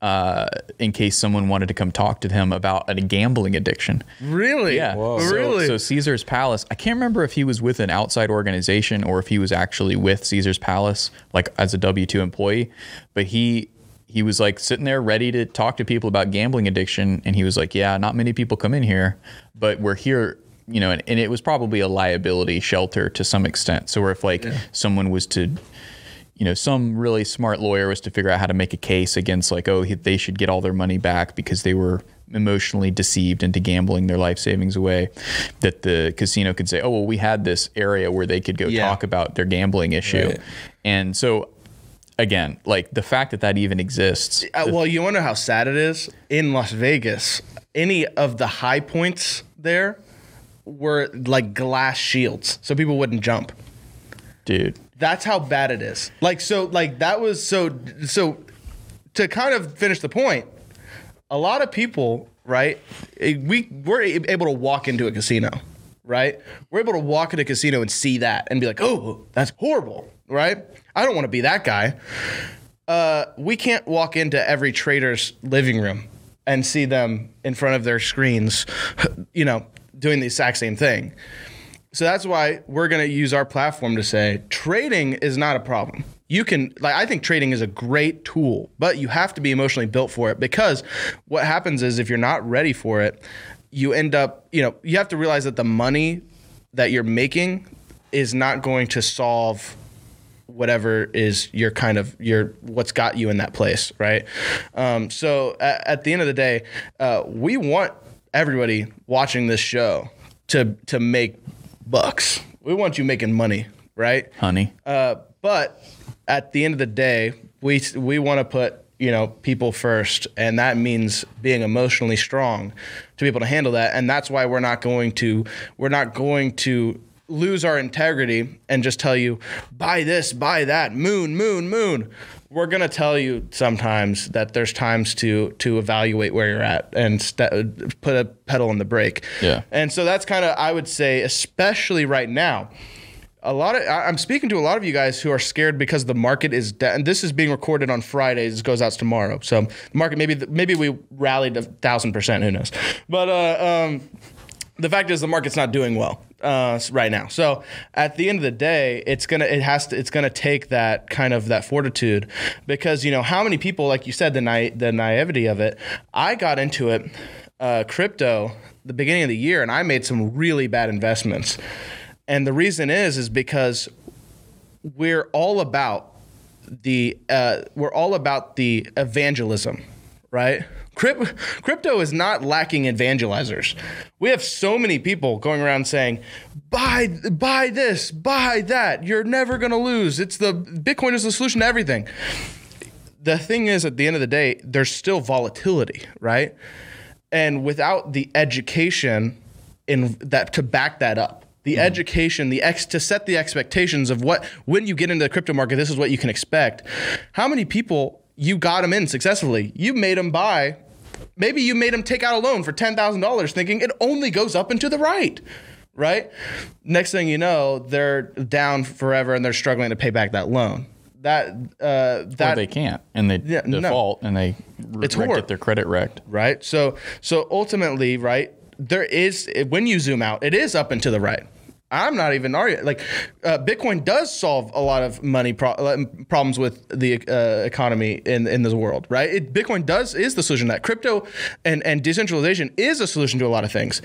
uh, in case someone wanted to come talk to him about a gambling addiction. Really? Yeah. So, Really? So Caesar's Palace. I can't remember if he was with an outside organization or if he was actually with Caesar's Palace, like as a W two employee. But he he was like sitting there ready to talk to people about gambling addiction, and he was like, "Yeah, not many people come in here, but we're here." You know, and, and it was probably a liability shelter to some extent. So, if like someone was to you know, some really smart lawyer was to figure out how to make a case against like, oh, they should get all their money back because they were emotionally deceived into gambling their life savings away. That the casino could say, oh, well, we had this area where they could go Yeah. talk about their gambling issue, Right. and so again, like the fact that that even exists. Uh, well, you wonder how sad it is in Las Vegas. Any of the high points there were like glass shields, so people wouldn't jump. dude. That's how bad it is. Like so, like that was so so. To kind of finish the point, a lot of people, right? eh, We we're able to walk into a casino, right? We're able to walk into a casino and see that and be like, oh, that's horrible, right? I don't want to be that guy. Uh, we can't walk into every trader's living room and see them in front of their screens, you know, doing the exact same thing. So that's why we're going to use our platform to say trading is not a problem. You can like I think trading is a great tool, but you have to be emotionally built for it because what happens is if you're not ready for it, you end up, you know, you have to realize that the money that you're making is not going to solve whatever is your kind of your what's got you in that place, right? Um, so at, at the end of the day, uh, we want everybody watching this show to to make bucks. We want you making money, right? honey. Uh, but at the end of the day, we we want to put you know people first, and that means being emotionally strong to be able to handle that. And that's why we're not going to we're not going to lose our integrity and just tell you buy this, buy that, moon, moon, moon. We're gonna tell you sometimes that there's times to to evaluate where you're at and st- put a pedal on the brake. Yeah. And so that's kind of I would say, especially right now a lot of I- I'm speaking to a lot of you guys who are scared because the market is down. And this is being recorded on Fridays. This goes out tomorrow. So the market maybe maybe we rallied a thousand percent. Who knows? But uh, um, the fact is the market's not doing well uh, right now. So at the end of the day, it's gonna it has to it's gonna take that kind of that fortitude because you know how many people like you said the the naivety of it. I got into it uh, crypto the beginning of the year and I made some really bad investments. And the reason is is because we're all about the uh, we're all about the evangelism, right? Crypt- crypto is not lacking evangelizers. We have so many people going around saying, "Buy, buy this, buy that. You're never gonna lose. It's the Bitcoin is the solution to everything." The thing is, at the end of the day, there's still volatility, right? And without the education in that to back that up, the mm-hmm. education, the ex to set the expectations of what when you get into the crypto market, this is what you can expect. How many people you got them in successfully? You made them buy. Maybe you made them take out a loan for ten thousand dollars, thinking it only goes up and to the right, right? Next thing you know, they're down forever and they're struggling to pay back that loan. That uh, or they can't, and they Yeah, no. default, and they It's wreck- get their credit wrecked. right? So so ultimately, right, there is when you zoom out, it is up and to the right. I'm not even arguing. Like, uh, Bitcoin does solve a lot of money pro- uh, problems with the uh, economy in in this world, right? It, Bitcoin does is the solution. to That crypto and and decentralization is a solution to a lot of things,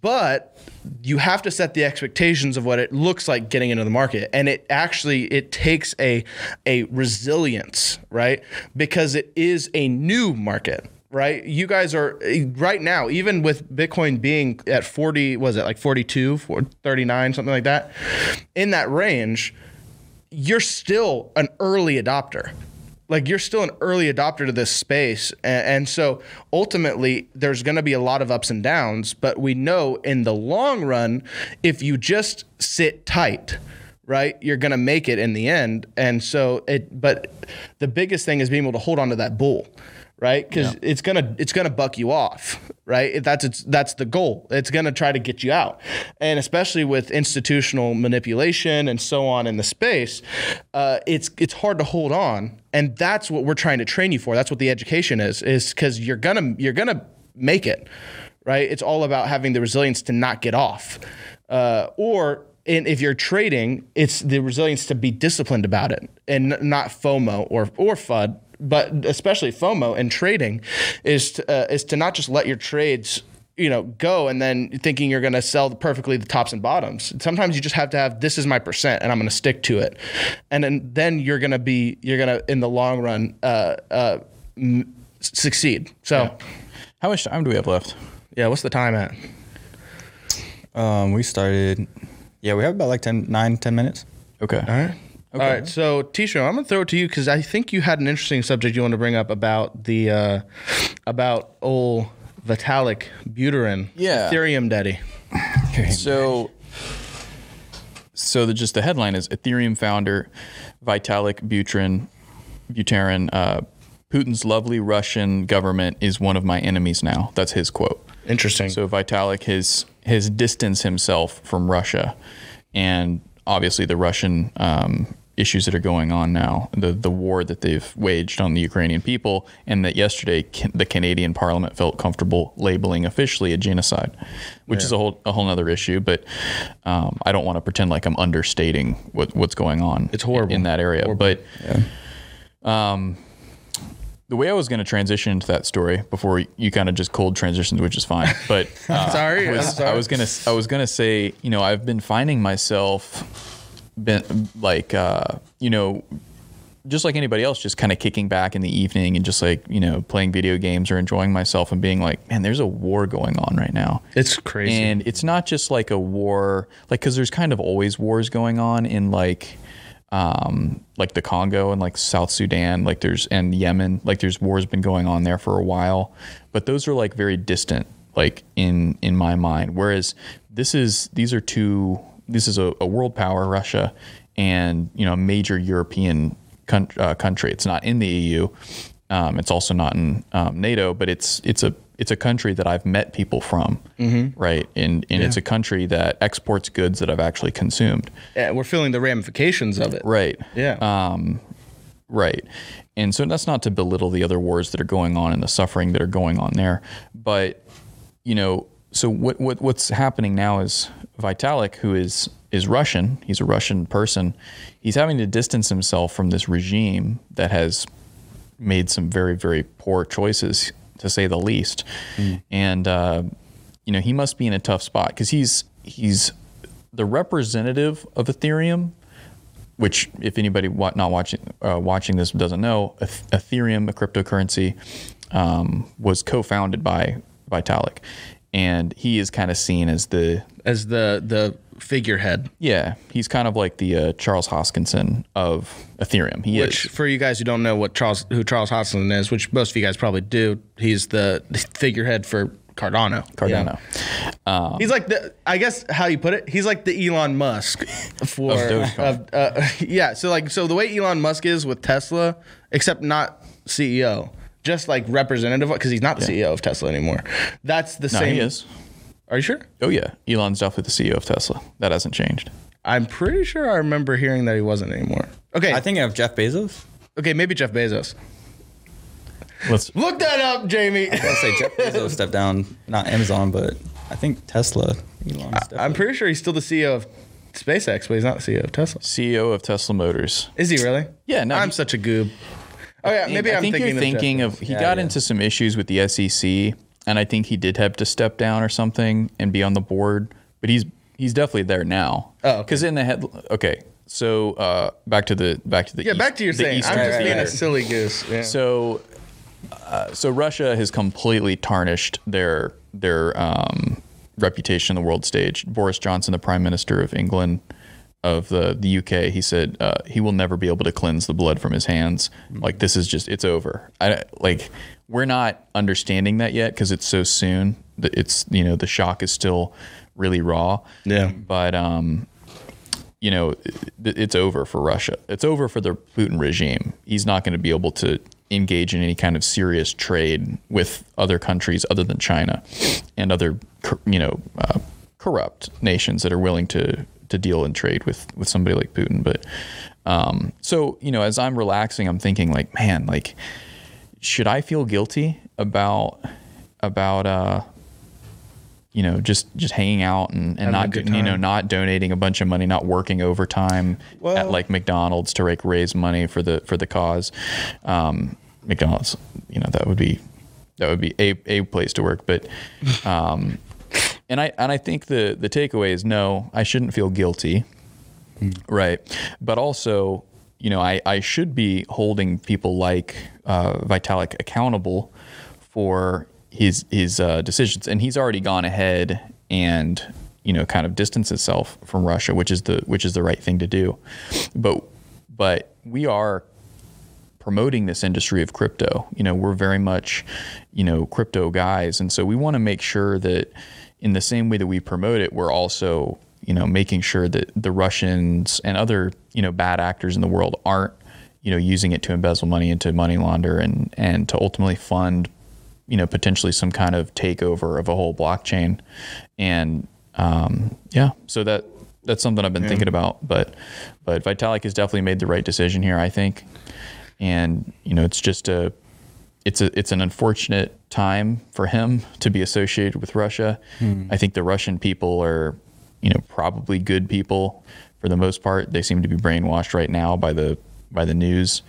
but you have to set the expectations of what it looks like getting into the market, and it actually it takes a a resilience, right? Because it is a new market right? You guys are eh, right now, even with Bitcoin being at 40, was it like 42, 39, something like that, in that range, you're still an early adopter. Like you're still an early adopter to this space. And, and so ultimately, there's going to be a lot of ups and downs. But we know in the long run, if you just sit tight, right you're going to make it in the end and so it but the biggest thing is being able to hold on to that bull right? Because yeah. it's gonna it's gonna buck you off, right? That's it's that's the goal. It's gonna try to get you out, and especially with institutional manipulation and so on in the space, uh, it's it's hard to hold on, and that's what we're trying to train you for. That's what the education is, is because you're gonna you're gonna make it, right? It's all about having the resilience to not get off, uh, or and if you're trading, it's the resilience to be disciplined about it and not FOMO or or FUD but especially FOMO and trading, is to, uh, is to not just let your trades you know go and then thinking you're going to sell perfectly the tops and bottoms. Sometimes you just have to have this is my percent and i'm going to stick to it. And then then you're going to be you're going to in the long run uh, uh, m- succeed. So yeah. how much time do we have left? Yeah what's the time at? Um, we started yeah we have about like 10 9 10 minutes. Okay all right Okay. All right, so Tisha, I'm gonna throw it to you because I think you had an interesting subject you want to bring up about the uh, about old Vitalik Buterin, yeah, Ethereum daddy. so, so the, just the headline is Ethereum founder Vitalik Buterin, Buterin, uh, Putin's lovely Russian government is one of my enemies now. That's his quote. Interesting. So Vitalik has has distanced himself from Russia, and obviously the Russian um, issues that are going on now, the the war that they've waged on the Ukrainian people, and that yesterday the Canadian Parliament felt comfortable labeling officially a genocide, which yeah. is a whole a whole other issue. But um, I don't want to pretend like I'm understating what what's going on. It's horrible in, in that area, horrible. but. Yeah. Um, the way I was going to transition into that story before you kind of just cold transitioned, which is fine. But uh, sorry, was, sorry, I was gonna I was gonna say, you know, I've been finding myself been like uh, you know just like anybody else just kind of kicking back in the evening and just like you know playing video games or enjoying myself and being like man there's a war going on right now. It's crazy. And it's not just like a war like because there's kind of always wars going on in like um, like the Congo and like South Sudan, like there's and Yemen, like there's wars been going on there for a while, but those are like very distant, like in in my mind. Whereas this is these are two this is a, a world power, Russia, and you know a major European con- uh, country. It's not in the EU. Um, it's also not in um, NATO, but it's it's a it's a country that I've met people from, mm-hmm. right? And and yeah. it's a country that exports goods that I've actually consumed. Yeah, we're feeling the ramifications of it. Right. Yeah. Um, right. And so that's not to belittle the other wars that are going on and the suffering that are going on there, but you know, so what, what what's happening now is Vitalik, who is is Russian, he's a Russian person. He's having to distance himself from this regime that has made some very very poor choices, to say the least. Mm. And uh, you know he must be in a tough spot because he's he's the representative of Ethereum, which if anybody not watching uh, watching this doesn't know, Ethereum, a cryptocurrency, um, was co-founded by Vitalik and he is kind of seen as the as the the figurehead. Yeah, he's kind of like the uh, Charles Hoskinson of Ethereum. He which, is. for you guys who don't know what Charles who Charles Hoskinson is, which most of you guys probably do, he's the figurehead for Cardano. Cardano. Yeah. Um, he's like the, I guess how you put it. He's like the Elon Musk for, of, uh, yeah. So like, so the way Elon Musk is with Tesla, except not CEO just like representative because he's not the yeah. CEO of Tesla anymore. That's the no, same. He is. Are you sure? Oh yeah, Elon's definitely the CEO of Tesla. That hasn't changed. I'm pretty sure I remember hearing that he wasn't anymore. Okay, I think of Jeff Bezos. Okay, maybe Jeff Bezos. Let's look that up, Jamie. I was gonna say Jeff Bezos stepped down, not Amazon, but I think Tesla. Elon's I'm pretty sure he's still the CEO of SpaceX, but he's not the CEO of Tesla. CEO of Tesla Motors. Is he really? Yeah, no, I'm he- such a goob. Oh yeah, maybe I I'm think thinking, you're thinking Jeff of he Yeah, got yeah. into some issues with the SEC, and I think he did have to step down or something and be on the board. But he's he's definitely there now. Oh, okay. because in the head. Okay, so uh, back to the back to the Yeah, East- back to your saying. Eastern I'm just being a silly goose. Yeah. So, uh, so Russia has completely tarnished their their um, reputation on the world stage. Boris Johnson, the Prime Minister of England, of the the UK, he said uh, he will never be able to cleanse the blood from his hands. Like this is just it's over. I like we're not understanding that yet because it's so soon. It's you know the shock is still really raw. Yeah. but um you know, it- it's over for Russia. It's over for the Putin regime. He's not going to be able to engage in any kind of serious trade with other countries other than China and other, you know, uh, corrupt nations that are willing to to deal and trade with with somebody like Putin. But um, so you know, as I'm relaxing, I'm thinking like, man, like, should I feel guilty about about uh you know just just hanging out and, and not you know not donating a bunch of money not working overtime Well- at like McDonald's to like raise money for the for the cause? Um McDonald's you know that would be that would be a, a place to work. But um and I and I think the the takeaway is no I shouldn't feel guilty. Right. But also you know I, I should be holding people like uh, Vitalik accountable for his his uh, decisions. And he's already gone ahead and you know kind of distance itself from Russia which is the which is the right thing to do. But but we are promoting this industry of crypto. You know, we're very much, you know, crypto guys. And so we want to make sure that in the same way that we promote it, we're also, you know, making sure that the Russians and other, you know, bad actors in the world aren't, you know, using it to embezzle money and to money launder and and to ultimately fund, you know, potentially some kind of takeover of a whole blockchain. And um, yeah, so that that's something I've been thinking about. But but Vitalik has definitely made the right decision here, I think and you know it's just a it's a it's an unfortunate time for him to be associated with Russia. I think the Russian people are you know probably good people for the most part. They seem to be brainwashed right now by the by the news,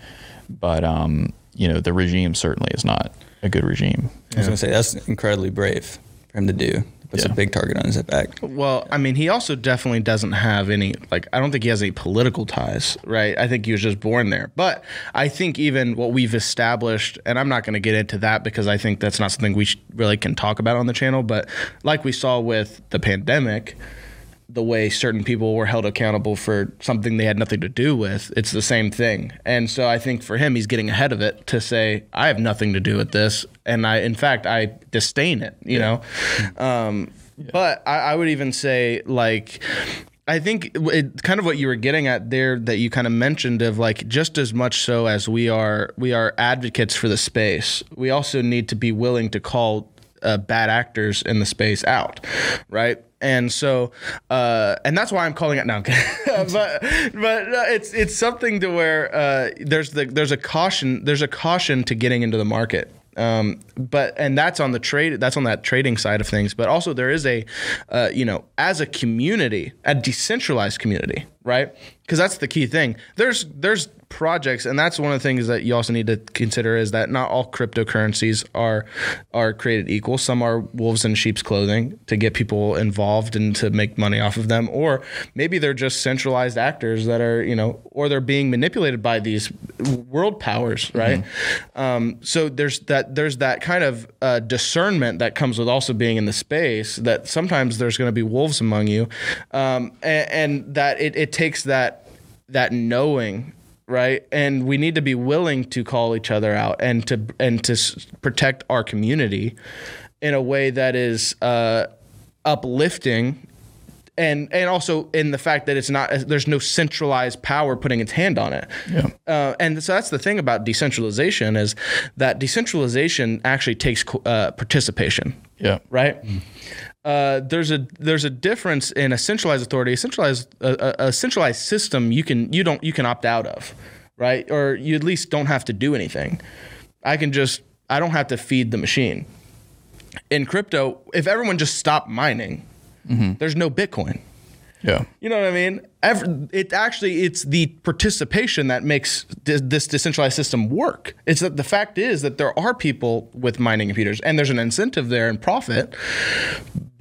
but um, you know the regime certainly is not a good regime. I was gonna say that's incredibly brave for him to do. Puts Yeah. a big target on his back. Well, I mean, he also definitely doesn't have any like I don't think he has any political ties, right? I think he was just born there. But I think even what we've established, and I'm not going to get into that because I think that's not something we really can talk about on the channel. But like we saw with the pandemic, the way certain people were held accountable for something they had nothing to do with, it's the same thing. And so I think for him, he's getting ahead of it to say, I have nothing to do with this. And I, in fact, I disdain it, you know? Um, But I, I would even say, like, I think it, kind of what you were getting at there that you kind of mentioned of like just as much so as we are we are advocates for the space, we also need to be willing to call uh, bad actors in the space out, right? And so, uh, and that's why I'm calling it now. but but uh, it's it's something to where uh, there's the there's a caution there's a caution to getting into the market. Um, but and that's on the trade that's on that trading side of things. But also there is a uh, you know as a community, a decentralized community, right? Because that's the key thing. There's there's projects, and that's one of the things that you also need to consider is that not all cryptocurrencies are are created equal. Some are wolves in sheep's clothing to get people involved and to make money off of them, or maybe they're just centralized actors that are you know, or they're being manipulated by these world powers, right? Um, so there's that there's that kind of uh, discernment that comes with also being in the space that sometimes there's going to be wolves among you, um, and, and that it, it takes that that knowing right and we need to be willing to call each other out and to and to s- protect our community in a way that is uh, uplifting and and also in the fact that it's not there's no centralized power putting its hand on it. Yeah. Uh, and so that's the thing about decentralization is that decentralization actually takes co- uh, participation Yeah. right? Uh, there's a there's a difference in a centralized authority. A centralized a, a centralized system you can you don't you can opt out of, right? Or you at least don't have to do anything. I can just I don't have to feed the machine. in crypto, if everyone just stopped mining, there's no Bitcoin. Yeah. You know what I mean? Every, it actually it's the participation that makes th- this decentralized system work. It's that the fact is that there are people with mining computers, and there's an incentive there and profit.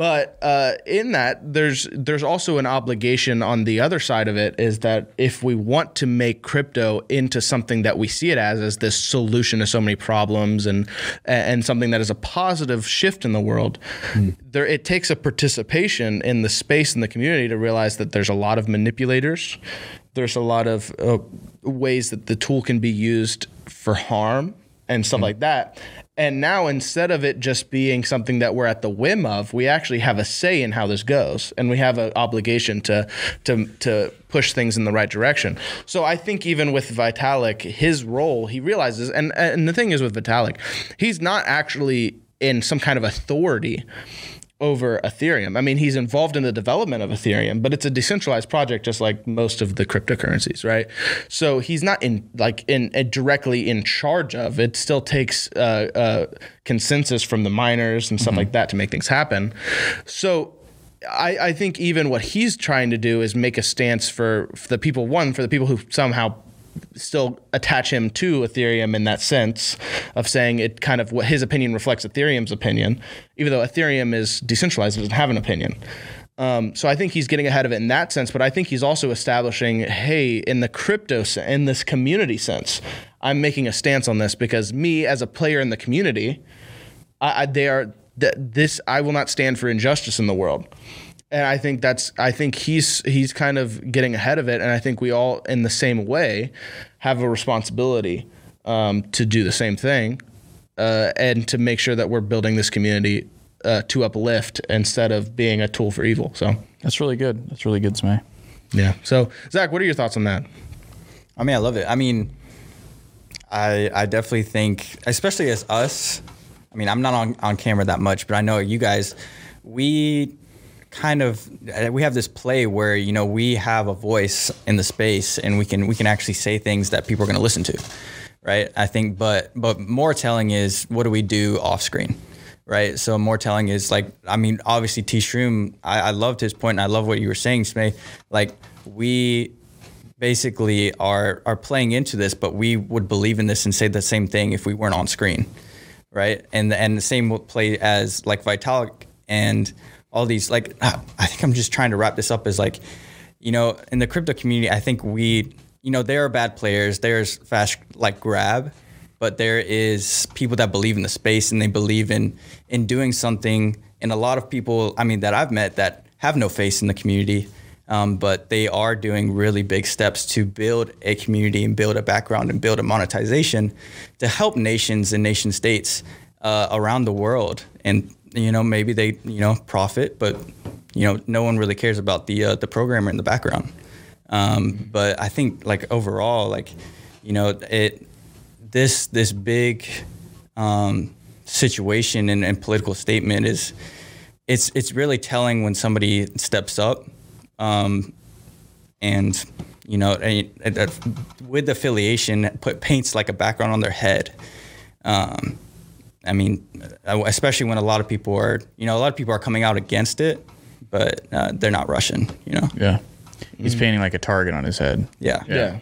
But uh, in that, there's there's also an obligation on the other side of it is that if we want to make crypto into something that we see it as as this solution to so many problems and and something that is a positive shift in the world, there it takes a participation in the space in the community to realize that there's a lot of manipulators. There's a lot of uh, ways that the tool can be used for harm and stuff like that. And now instead of it just being something that we're at the whim of, we actually have a say in how this goes, and we have an obligation to to to push things in the right direction. So I think even with Vitalik, his role, he realizes, and and the thing is with Vitalik, he's not actually in some kind of authority over Ethereum. I mean, he's involved in the development of Ethereum, but it's a decentralized project, just like most of the cryptocurrencies, right? So he's not in like in uh, directly in charge of. It still takes uh, uh, consensus from the miners and stuff like that to make things happen. So. I, I think even what he's trying to do is make a stance for, for the people. One for the people who somehow still attach him to Ethereum in that sense of saying it kind of what his opinion reflects Ethereum's opinion, even though Ethereum is decentralized, it doesn't have an opinion. Um, so I think he's getting ahead of it in that sense, but I think he's also establishing, hey, in the crypto, in this community sense, I'm making a stance on this because me as a player in the community, I, I, they are th- this. I will not stand for injustice in the world, and I think that's. I think he's he's kind of getting ahead of it, and I think we all, in the same way, have a responsibility um, to do the same thing, uh, and to make sure that we're building this community uh, to uplift instead of being a tool for evil. So That's really good. That's really good, Smay. yeah. So Zach, what are your thoughts on that? I mean, I love it. I mean, I I definitely think, especially as us. I mean, I'm not on, on camera that much, but I know you guys. We kind of uh, we have this play where you know we have a voice in the space, and we can we can actually say things that people are going to listen to, right? I think, but but more telling is what do we do off screen? right? So more telling is like, I mean, obviously T Shroom, I, I loved his point and I love what you were saying, Smay. Like we basically are are playing into this, but we would believe in this and say the same thing if we weren't on screen, right? And and the same would play as like Vitalik and all these like I think I'm just trying to wrap this up as like, you know, in the crypto community, I think we, you know, there are bad players. There's fast like grab, but there is people that believe in the space and they believe in in doing something. And a lot of people, I mean, that I've met that have no face in the community, um, but they are doing really big steps to build a community and build a background and build a monetization to help nations and nation states uh, around the world. And you know, maybe they you know profit, but you know, no one really cares about the uh, the programmer in the background. Um, but I think like overall, like you know, it this this big um, situation and, and, political statement is it's it's really telling when somebody steps up um, and you know and, and, with affiliation put paints like a background on their head um, I mean uh, especially when a lot of people are you know a lot of people are coming out against it but uh, they're not Russian you know Yeah. He's mm-hmm. painting like a target on his head. yeah Yeah.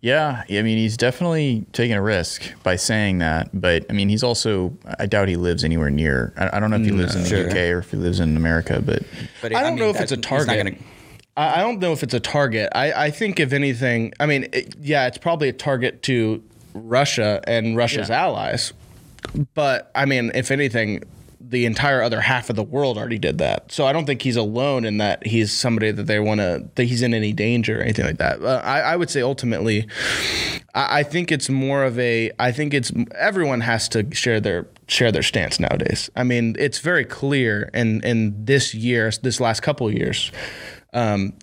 Yeah, I mean, he's definitely taking a risk by saying that. But I mean, he's also, I doubt he lives anywhere near. I, I don't know if he lives in the mm, Sure. UK or if he lives in America, but but I don't mean, know if it's a he's not target. gonna- I I don't know if it's a target. I, I think if anything, I mean, it, yeah, it's probably a target to Russia and Russia's Yeah. allies. But I mean, if anything, the entire other half of the world already did that. So I don't think he's alone in that he's somebody that they want to, that he's in any danger or anything like that. Uh, I, I would say ultimately, I, I think it's more of a, I think it's, everyone has to share their, share their stance nowadays. I mean, it's very clear in, in this year, this last couple of years, um,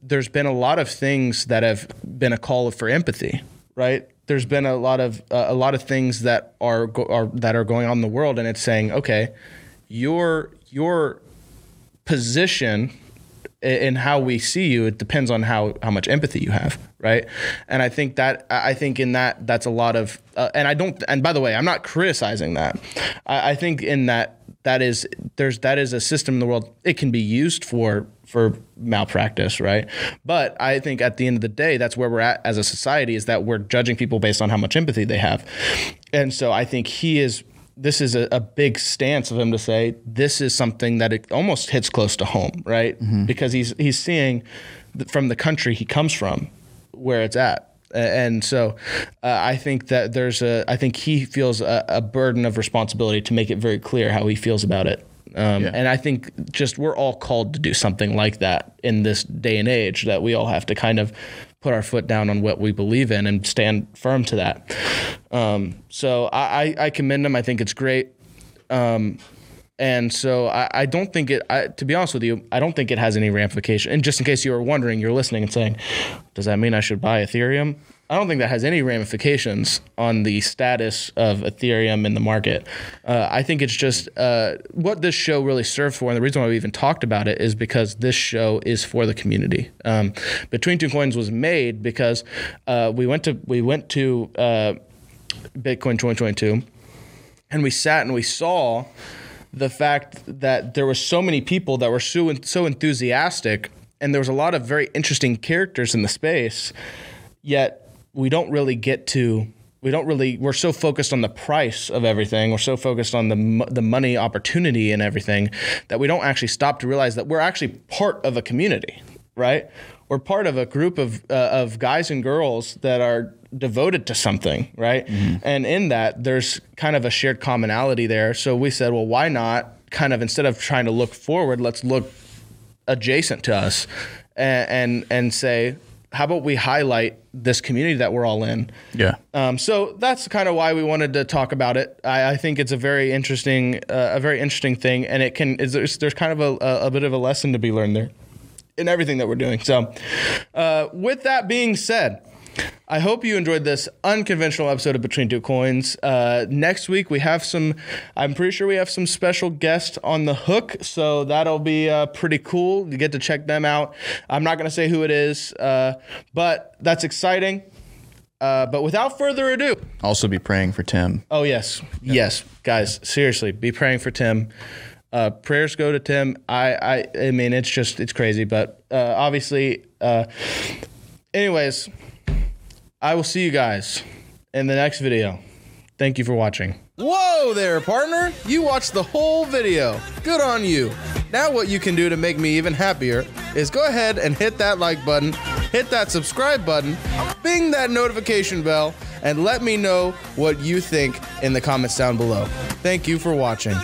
there's been a lot of things that have been a call for empathy, right? There's been a lot of uh, a lot of things that are, go- are that are going on in the world, and it's saying, okay, your your position in how we see you it depends on how how much empathy you have right? And i think that i I think in that that's a lot of uh, and i don't and by the way i'm not criticizing that. I, I think in that that is there's that is a system in the world it can be used for for malpractice right? But i think at the end of the day that's where we're at as a society is that we're judging people based on how much empathy they have. And so i think he is this is a, a big stance of him to say this is something that it almost hits close to home right? Because he's he's seeing from the country he comes from where it's at. And so uh, I think that there's a, I think he feels a, a, burden of responsibility to make it very clear how he feels about it. Um, yeah. And I think just we're all called to do something like that in this day and age that we all have to kind of put our foot down on what we believe in and stand firm to that. Um, so I, I, commend him. I think it's great. Um, and so I, I, don't think it, I, to be honest with you, I don't think it has any ramification. And just in case you were wondering, you're listening and saying, does that mean I should buy Ethereum? I don't think that has any ramifications on the status of Ethereum in the market. Uh, I think it's just uh, what this show really serves for, and the reason why we even talked about it is because this show is for the community. Um, Between Two Coins was made because uh, we went to we went to uh, Bitcoin 2022, and we sat and we saw the fact that there were so many people that were so so enthusiastic, and there was a lot of very interesting characters in the space. Yet we don't really get to. We don't really. We're so focused on the price of everything. We're so focused on the the money opportunity and everything that we don't actually stop to realize that we're actually part of a community, right? We're part of a group of uh, of guys and girls that are devoted to something, right? Mm-hmm. And in that, there's kind of a shared commonality there. So we said, well, why not kind of instead of trying to look forward, let's look adjacent to us and and, and say, how about we highlight this community that we're all in? Yeah. Um, so that's kind of why we wanted to talk about it. I, I think it's a very interesting, uh, a very interesting thing, and it can. There's, there's kind of a, a, bit of a lesson to be learned there in everything that we're doing. So, uh, with that being said. I hope you enjoyed this unconventional episode of Between Two Coins. Uh, next week we have some. I'm pretty sure we have some special guests on the hook, so that'll be uh, pretty cool. You get to check them out. I'm not going to say who it is, uh, but that's exciting. Uh, but without further ado, also be praying for Tim. Oh yes, yeah. yes, guys, seriously, be praying for Tim. Uh, prayers go to Tim. I, I, I mean, it's just it's crazy, but uh, obviously, anyways. I will see you guys in the next video. Thank you for watching. Whoa there, partner! You watched the whole video. Good on you. Now, what you can do to make me even happier is go ahead and hit that like button, hit that subscribe button, bing that notification bell, and let me know what you think in the comments down below. Thank you for watching.